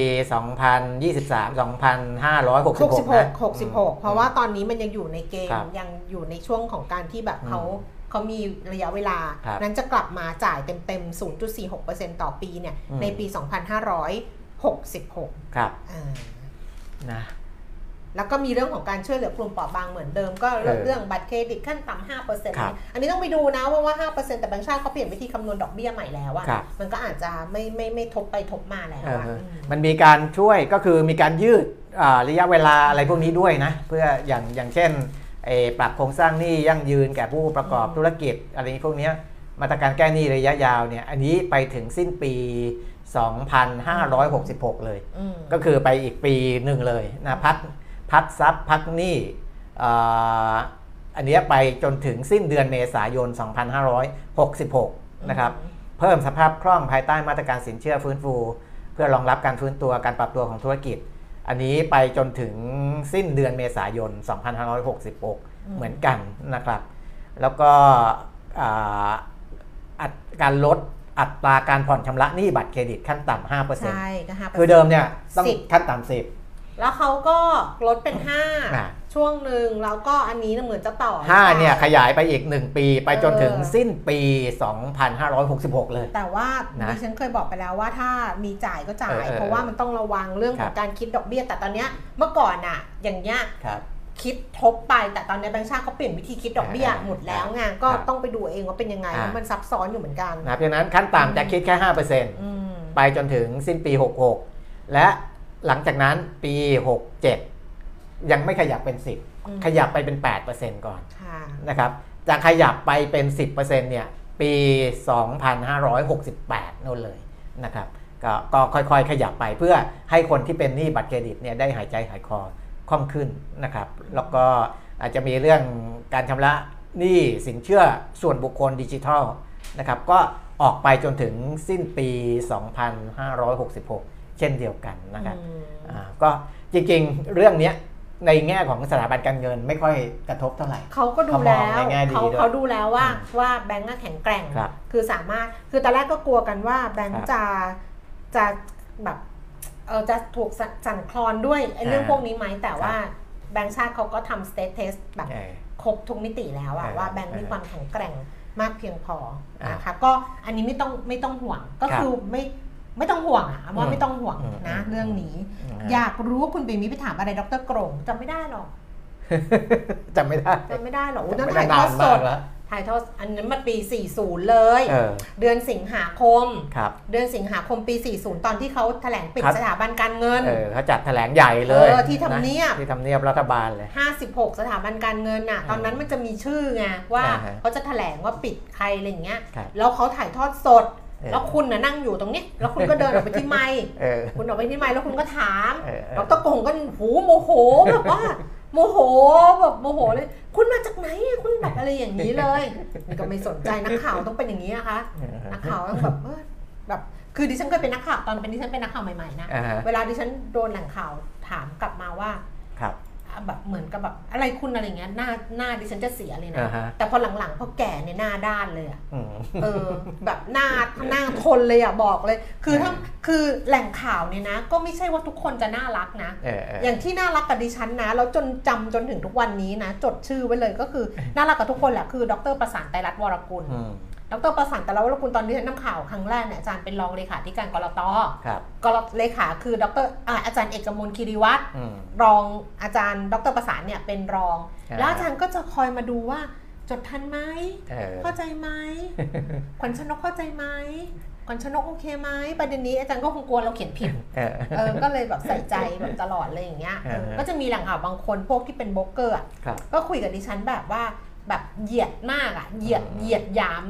2023 2566 66นะ66 เพราะว่าตอนนี้มันยังอยู่ในเกณครัฑ์บยังอยู่ในช่วงของการที่แบบเขาอืม เขามีระยะเวลาครับนั้นจะกลับมาจ่ายเต็มๆ 0.46%ต่อปีเนี่ยอืมในปี 2566 ครับอ่านะแล้วก็มีเรื่องของการช่วยเหลือกลุ่มเปราะบางเหมือนเดิมก็เรื่องเออเรื่องบัตรเครดิตขั้นต่ำห้าเปอร์เซ็นต์ครับอันนี้ต้องไปดูนะว่าว่าห้าเปอร์เซ็นต์แต่แบงก์ชาติเขาเปลี่ยนวิธีคำนวณดอกเบี้ยใหม่แล้วอะครับมันก็อาจจะไม่ไม่ไม่ทบไปทบมาแล้วเอออะเอออืมมันมีการช่วยก็คือมีการยืดอ่าระยะเวลาอะไรพวกนี้ด้วยนะ เพื่ออย่างอย่างเช่นเอ่อ ปรับโครงสร้างหนี้ยั่งยืนแก่ผู้ประกอบอืมธุรกิจอะไรพวกเนี้ยมาตรการแก้หนี้ระยะยาวเนี่ยอันนี้ไปถึงสิ้นปี 2566 เลยอืมก็คือไปอีกปีหนึ่งเลยนะพักพักทรัพย์พักหนี้อ่าอันเนี้ยไปจนถึงสิ้นเดือนเมษายน 2566 นะครับ เพิ่มสภาพคล่องภายใต้มาตรการสินเชื่อฟื้นฟู เพื่อรองรับการฟื้นตัวการปรับตัวของธุรกิจ อันนี้ไปจนถึงสิ้นเดือนเมษายน 2566 เหมือนกันนะครับ แล้วก็อ่าอัตการลดอัตราการผ่อนชำระหนี้บัตรเครดิตขั้นต่ำห้าเปอร์เซ็นต์ใช่ก็ห้าคือเดิมเนี่ยต้องสิบขั้นต่ำสิบแล้วเขาก็ลดเป็นอ่า5 ช่วงหนึ่งแล้วก็อันนี้เหมือนจะต่อห้าเนี่ยขยายไปอีก 1 ปี ไปจนถึงเออสิ้นปี 2566 เลย แต่ว่านะดิฉันเคยบอกไปแล้วว่าถ้ามีจ่ายก็จ่ายเออเออเพราะว่ามันต้องระวังเรื่องขอคงรับการคิดดอกเบี้ยแต่ตอนเนี้ยเมื่อก่อนอะอย่างเงี้ยครับคิดทบไปแต่ตอนนี้แบงค์ชาติเขาเปลี่ยนวิธีคิดดอกเบี้ยอ่าหมดแล้วไงก็ครับต้องไปดูเองว่าเป็นยังไงอ่าเพราะมันซับซ้อนอยู่เหมือนกันนะเพราะฉะนั้นขั้นต่ำจะคิดแค่5%อืมไปจนถึงสิ้นปี 66 และหลังจากนั้นปี 67 ยังไม่ขยับเป็นอืม10 ขยับไปเป็น 8%ก่อนค่ะนะครับจะขยับไปเป็น 10%เนี่ยปี 2568นู่นเลยนะครับก็ก็ค่อยๆ ขยับไปเพื่อให้คนที่เป็นหนี้บัตรเครดิตเนี่ยได้หายใจหายคอคล่องขึ้นนะครับ แล้วก็อาจจะมีเรื่องการชำระหนี้สินเชื่อส่วนบุคคลดิจิทัลนะครับก็ออกไปจนถึงสิ้นปี 2566 เช่นเดียวกันนะครับอืมอ่าก็จริงๆ เรื่องเนี้ย ในแง่ของสถาบันการเงินไม่ค่อยกระทบเท่าไหร่เขาก็ดูแล้วเขามองในแง่ดีเขาด้วยเขาดูแล้วว่าอืมว่าแบงก์อะแข็งแกร่งครับคือสามารถคือตอนแรกก็กลัวกันว่าแบงครัก์บจะจะแบบเออจะถูกสั่นสั่นคลอนด้วยไอ้เรื่องอ่าพวกนี้ไหมแต่ครับว่าแบงก์ชาติเขาก็ทำสเต t เทสแบบเออครบทุกมิติแล้วอะอ่าว่าแบงก์มีอ่าความแข็งแกร่งมากเพียงพออ่านนะคะก็อันนี้ไม่ต้องไม่ต้องห่วงก็ครับคือไม่ ไม่ต้องห่วงอะว่าอืมไม่ต้องห่วงอืมนะอืมเรื่องนี้อืมอยากรู้ว่าคุณปีมีไปถามอะไรดรกรงจำไม่ได้หรอกจำไม่ได้จำไม่ได้หรอกอุ๊ยนั่นจำไม่ถ่ายทอดสนานมาดกแล้วถ่ายทอดอันนั้นมาปี 40 เลยเออเดือนสิงหาคมครับเดือนสิงหาคมปี 40 ตอนที่เขาแถลงปิดครับสถาบันการเงินเออเขาจัดแถลงใหญ่เลยเออที่ทำเนียบะที่ทำเนียบรัฐบาลเลย 56 สถาบันการเงินน่ะ ตอนนั้นมันจะมีชื่อไงว่าอ่าฮะเขาจะแถลงว่าปิดใครอะไรอย่างเงี้ยครับแล้วเขาถ่ายทอดสดเออ แล้วคุณน่ะนั่งอยู่ตรงนี้ แล้วคุณก็เดินออกไปที่ไมค์เออคุณออกไปที่ไมค์แล้วคุณก็ถามเออเออดรกงก็หูโมโหแบบว่าโมโหแบบโมโหเลย คุณมาจากไหนคุณแบบอะไรอย่างนี้เลยนี่ก็ไม่สนใจนักข่าวต้องเป็นอย่างนี้นะคะนักข่าวต้องแบบเออแบบคือดิฉันเคยเป็นนักข่าวตอนเป็นดิฉันเป็นนักข่าวใหม่ๆนะอ่าฮะเวลาดิฉันโดนแหล่งข่าวถามกลับมาว่าครับอะ แบบเหมือนกับแบบอะไรคุณอะไรเงี้ยหน้าหน้าดิฉันจะเสียเลยนะ อ่าฮะ แต่พอหลังๆพอแก่เนี่ยหน้าด้านเลยอะอืม เออ แบบหน้าหน้าทนเลยอะบอกเลย คือถ้าคือแหล่งข่าวเนี่ยนะ ก็ไม่ใช่ว่าทุกคนจะน่ารักนะ เออเอออย่างที่น่ารักกับดิฉันนะ แล้วจนจำจนถึงทุกวันนี้นะ จดชื่อไว้เลยก็คือ น่ารักกับทุกคนแหละคือ ดรประสานไตรรัตน์วรกุล อืม ดรประสานไตรรัตน์วรกุลตอนที่ฉันนำข่าวครั้งแรกเนี่ยอาจารย์เป็นรองเลขาธิการกรตครับกรเลขาคือดรอ่าอาจารย์เอกมลคีรีวัตรอืมรองอาจารย์ ดรประสานเนี่ยเป็นรองอ่าแล้วอาจารย์ก็จะคอยมาดูว่าจดทันไหมเออเข้าใจไหมขวัญชนกเข้าใจไหมขวัญชนกโอเคไหมประเด็นนี้อาจารย์ก็คงกลัวเราเขียนผิดเออเออก็เลยแบบใส่ใจแบบตลอดเลยอย่างเงี้ยอ่าฮะเออก็จะมีแหล่งข่าวบางคนพวกที่เป็นโบล็อกเกอร์อะครับก็คุยกับดิฉันแบบว่า แบบเหยียดมากอะเหยียดอืมเหยียดหยาม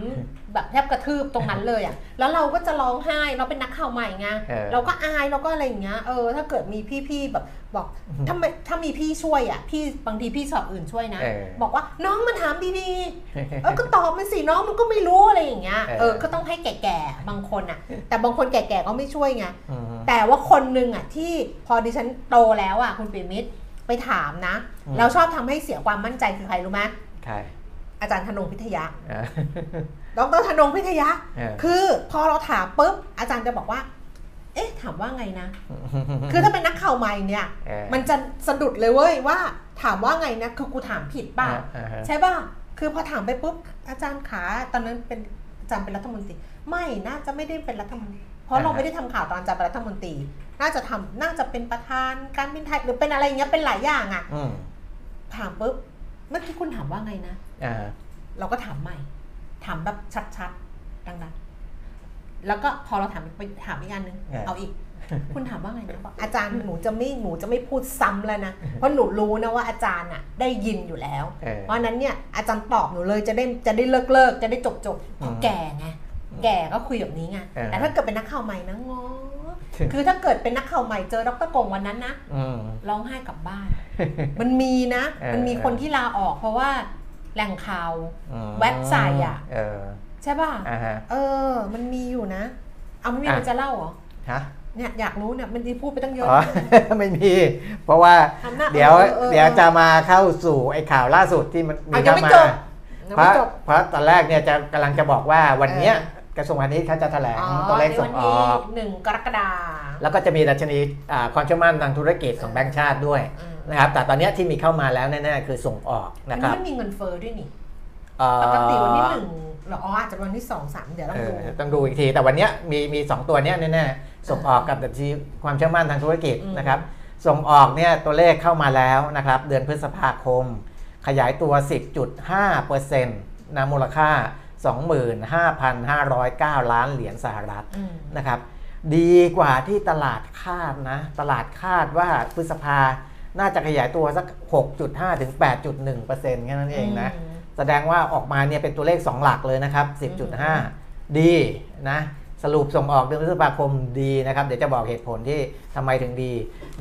แบบแทบกระทืบตรงนั้นเลยอะแล้วเราก็จะร้องไห้เราเป็นนักข่าวใหม่ไงเออเราก็อายเราก็อะไรอย่างเงี้ยเออถ้าเกิดมีพี่ๆแบบบอกถ้าไม่ถ้ามีพี่ช่วยอะพี่บางทีพี่สอบอื่นช่วยนะเออบอกว่าน้องมันถามดีๆเออก็ตอบมันสิน้องมันก็ไม่รู้อะไรอย่างเงี้ยเออเออก็ต้องให้แก่ๆบางคนอะ แต่บางคนแก่ๆก็ไม่ช่วยไงอืมแต่ว่าคนหนึ่งอะที่พอดิฉันโตแล้วอะคุณปิยมิตรไปถามนะอืมแล้วชอบทำให้เสียความมั่นใจคือใครรู้ไหม ใช่อาจารย์ธนงพิทยาเออดรธนงพิทยาเออคือพอเราถามปุ๊บอาจารย์จะบอกว่า เอ๊ะถามว่าไงนะ คือถ้าเป็นนักข่าวใหม่เนี่ยเออมันจะสะดุดเลยเว้ยว่า ถามว่าไงนะ คือกูถามผิดป่ะอ่าฮะใช่ป่ะ คือพอถามไปปุ๊บอาจารย์ขาตอนนั้นเป็นอาจารย์เป็นรัฐมนตรี ไม่น่าจะไม่ได้เป็นรัฐมนตรี เพราะเราไม่ได้ทำข่าวตอนอาจารย์เป็นรัฐมนตรี น่าจะทำน่าจะเป็นประธานการบินไทยหรือเป็นอะไรอย่างเงี้ยเป็นหลายอย่างอะอืมถามปุ๊บ เมื่อกี้คุณถามว่าไงนะอ่าเราก็ถามใหม่ ถามแบบชัดๆดังๆแล้วก็พอเราถามไปถามอีกอันนึงเอาอีก คุณถามว่าไงนะบอกอาจารย์หนูจะไม่หนูจะไม่พูดซ้ำแล้วนะเพราะหนูรู้นะว่าอาจารย์อะได้ยินอยู่แล้วเออเพราะฉะนั้นเนี่ยอาจารย์ตอบหนูเลยจะได้จะได้เลิกเลิกจะได้จบจบเพราะอืมแก่ไงแก่ก็คุยแบบนี้ไงเออแต่ถ้าเกิดเป็นนักข่าวใหม่นะงอ คือถ้าเกิดเป็นนักข่าวใหม่เจอดรกงวันนั้นนะอืมร้องไห้กลับบ้าน มันมีนะเออมันมีคนที่ลาออก เพราะว่าแหล่งข่าวอืมแว็บใส่อะเออใช่ป่ะอ่าฮะเออ มันมีอยู่นะ เอาไม่มีอะมันจะเล่าเหรอฮะเนี่ยอยากรู้เนี่ยมันดีพูดไปตั้งเยอะอ๋อไม่มี เพราะว่าทำหน้าเดี๋ยวเออเออเดี๋ยวจะมาเข้าสู่ไอ้ข่าวล่าสุดที่มันมีอะยังเข้าไม่มาจบยังเพราะไม่จบเพราะตอนแรกเนี่ยจะกำลังจะบอกว่าวันเนี้ย กระทรวงพาณิชย์เขาจะแถลงอ๋อตัวเลขในส่วังนอที่อกหนึ่งกรกฎาแล้วก็จะมีดัชนีความเชื่อมั่นทางธุรกิจของแบงก์ชาติด้วยอืมนะครับ แต่ตอนเนี้ยที่มีเข้ามาแล้วแน่ๆคือส่งออกอันะนคนี้รับมันมีเงินเฟ้อด้วยนี่เอ่อปกติวันที่หนึ่งเหรออ๋ออาจจะวันที่สองสามเดี๋ยวต้องเอดูอต้องดูอีกที แต่วันเนี้ยมีมีสองตัวเนี้ยแน่ๆส่งออกกับดัชนีความเชื่อมั่นทางธุรกิจอืมนะครับ ส่งออกเนี่ยตัวเลขเข้ามาแล้วนะครับ เดือนพฤษภาคม ขยายตัว 10.5%นะมูลค่า 25,509 ล้านเหรียญสหรัฐอืมนะครับ ดีกว่าที่ตลาดคาดนะ ตลาดคาดว่าพฤษภาน่าจะขยายตัวสัก 6.5 ถึง 8.1%แค่นั้นเองนะอืมแสดงว่าออกมาเนี่ยเป็นตัวเลข 2 หลักเลยนะครับ 10.5 ดีนะ สรุปส่งออกเดือนพฤษภาคมดีนะครับ เดี๋ยวจะบอกเหตุผลที่ทำไมถึงดี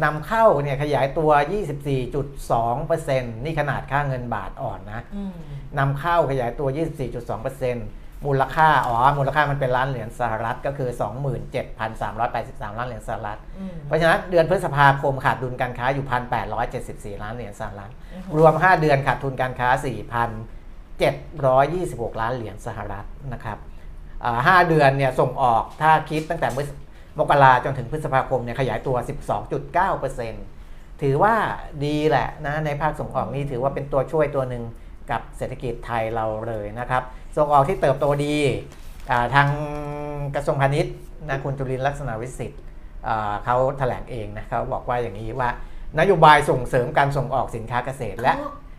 นำเข้าเนี่ยขยายตัว 24.2%นี่ขนาดค่าเงินบาทอ่อนนะอืมนำเข้าขยายตัว 24.2%มูลค่า อ๋อ มูลค่ามันเป็นล้านเหรียญสหรัฐก็คือ 27,383 ล้านเหรียญสหรัฐอืมเพราะฉะนั้นเดือนพฤษภาคมขาดดุลการค้าอยู่ 1,874 ล้านเหรียญสหรัฐอือฮึรวม 5 เดือนขาดทุนการค้า 4,726 ล้านเหรียญสหรัฐนะครับอ่า ห้าเดือนเนี่ยส่งออกถ้าคิดตั้งแต่มมกราจนถึงพฤษภาคมเนี่ยขยายตัว 12.9%ถือว่าดีแหละนะในภาคส่งออกนี่ถือว่าเป็นตัวช่วยตัวหนึ่งกับเศรษฐกิจไทยเราเลยนะครับ ส่งออกที่เติบโตดีอ่าทางกระทรวงพาณิชย์นะคุณจุลินทร์ลักษณะวิสิทธิ์อ่าเขาแถลงเองนะเขาบอกว่าอย่างนี้ว่านโยบายส่งเสริมการส่งออกสินค้าเกษตรและ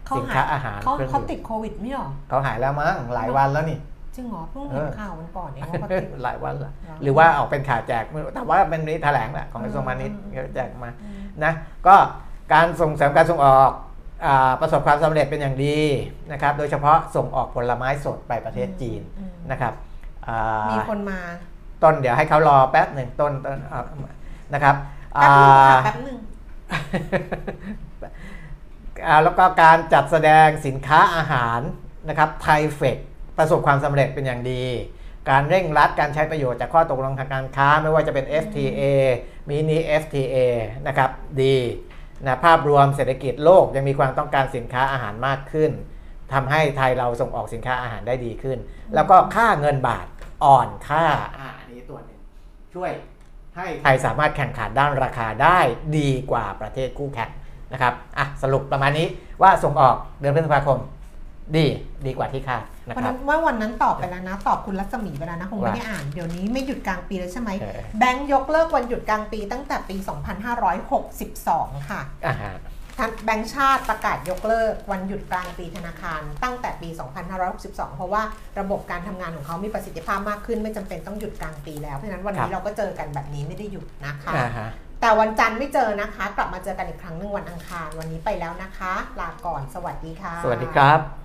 เขาสินค้าอาหารเขาเครื่องเขาดื่มติดโควิดไม่หรอเขาหายแล้วมั้งหลายวันแล้วนี่ จริงเหรอเพิ่งเห็นเออข่าววันก่อนเนี่ยว่าเขาติดหลายวันแล้วเหรอหรือว่าออกเป็นข่าวแจกไม่รู้แต่ว่าเป็นนี้แถลงแหละของกระทรวงพาณิชย์อืมเขาแจกมาอืมนะก็การส่งเสริมการส่งออกอาประสบความสำเร็จเป็นอย่างดีนะครับ โดยเฉพาะส่งออกผลไม้สดไปประเทศจีนอืมนะครับอ่ามีคนมาต้นเดี๋ยวให้เขารอแป๊บหนึ่งต้นต้นเอานะครับแป๊บนึงค่ะอ่าแป๊บนึงอ่าแล้วก็การจัดแสดงสินค้าอาหารนะครับไทเฟก ประสบความสำเร็จเป็นอย่างดี การเร่งรัดการใช้ประโยชน์จากข้อตกลงทางการค้าไม่ว่าจะเป็น FTA มินิ FTA นะครับดีนะภาพรวมเศรษฐกิจโลกยังมีความต้องการสินค้าอาหารมากขึ้นทำให้ไทยเราส่งออกสินค้าอาหารได้ดีขึ้น แล้วก็ค่าเงินบาทอ่อนค่าอ่าอันนี้ตัวหนึ่งช่วยให้ไทยสามารถแข่งขันด้านราคาได้ดีกว่าประเทศคู่แข่งนะครับอะสรุปประมาณนี้ว่าส่งออกเดือนพฤษภาคม ดีดีกว่าที่คาดนะวันครันั้บ นว่าวันนั้นตอบไปแล้วนะ ตอบคุณรัศมีไปแล้วนะคงไม่ว่าได้อ่านเดี๋ยวนี้ไม่หยุดกลางปีแล้วใช่ไหมเออ แบงก์ยกเลิกวันหยุดกลางปีตั้งแต่ปี 2562 ค่ะอ่าฮะทางแบงก์ชาติประกาศยกเลิกวันหยุดกลางปีธนาคาร ตั้งแต่ปี 2562 เพราะว่าระบบการทำงานของเขามีประสิทธิภาพมากขึ้น ไม่จำเป็นต้องหยุดกลางปีแล้วเพราะฉะนั้นวันนี้เราก็เจอกันแบบนี้ไม่ได้หยุดนะคะ อ่าฮะ แต่วันจันทร์ไม่เจอนะคะ กลับมาเจอกันอีกครั้งหนึ่งวันอังคาร วันนี้ไปแล้วนะคะ ลาก่อนสวัสดีค่ะ สวัสดีครับ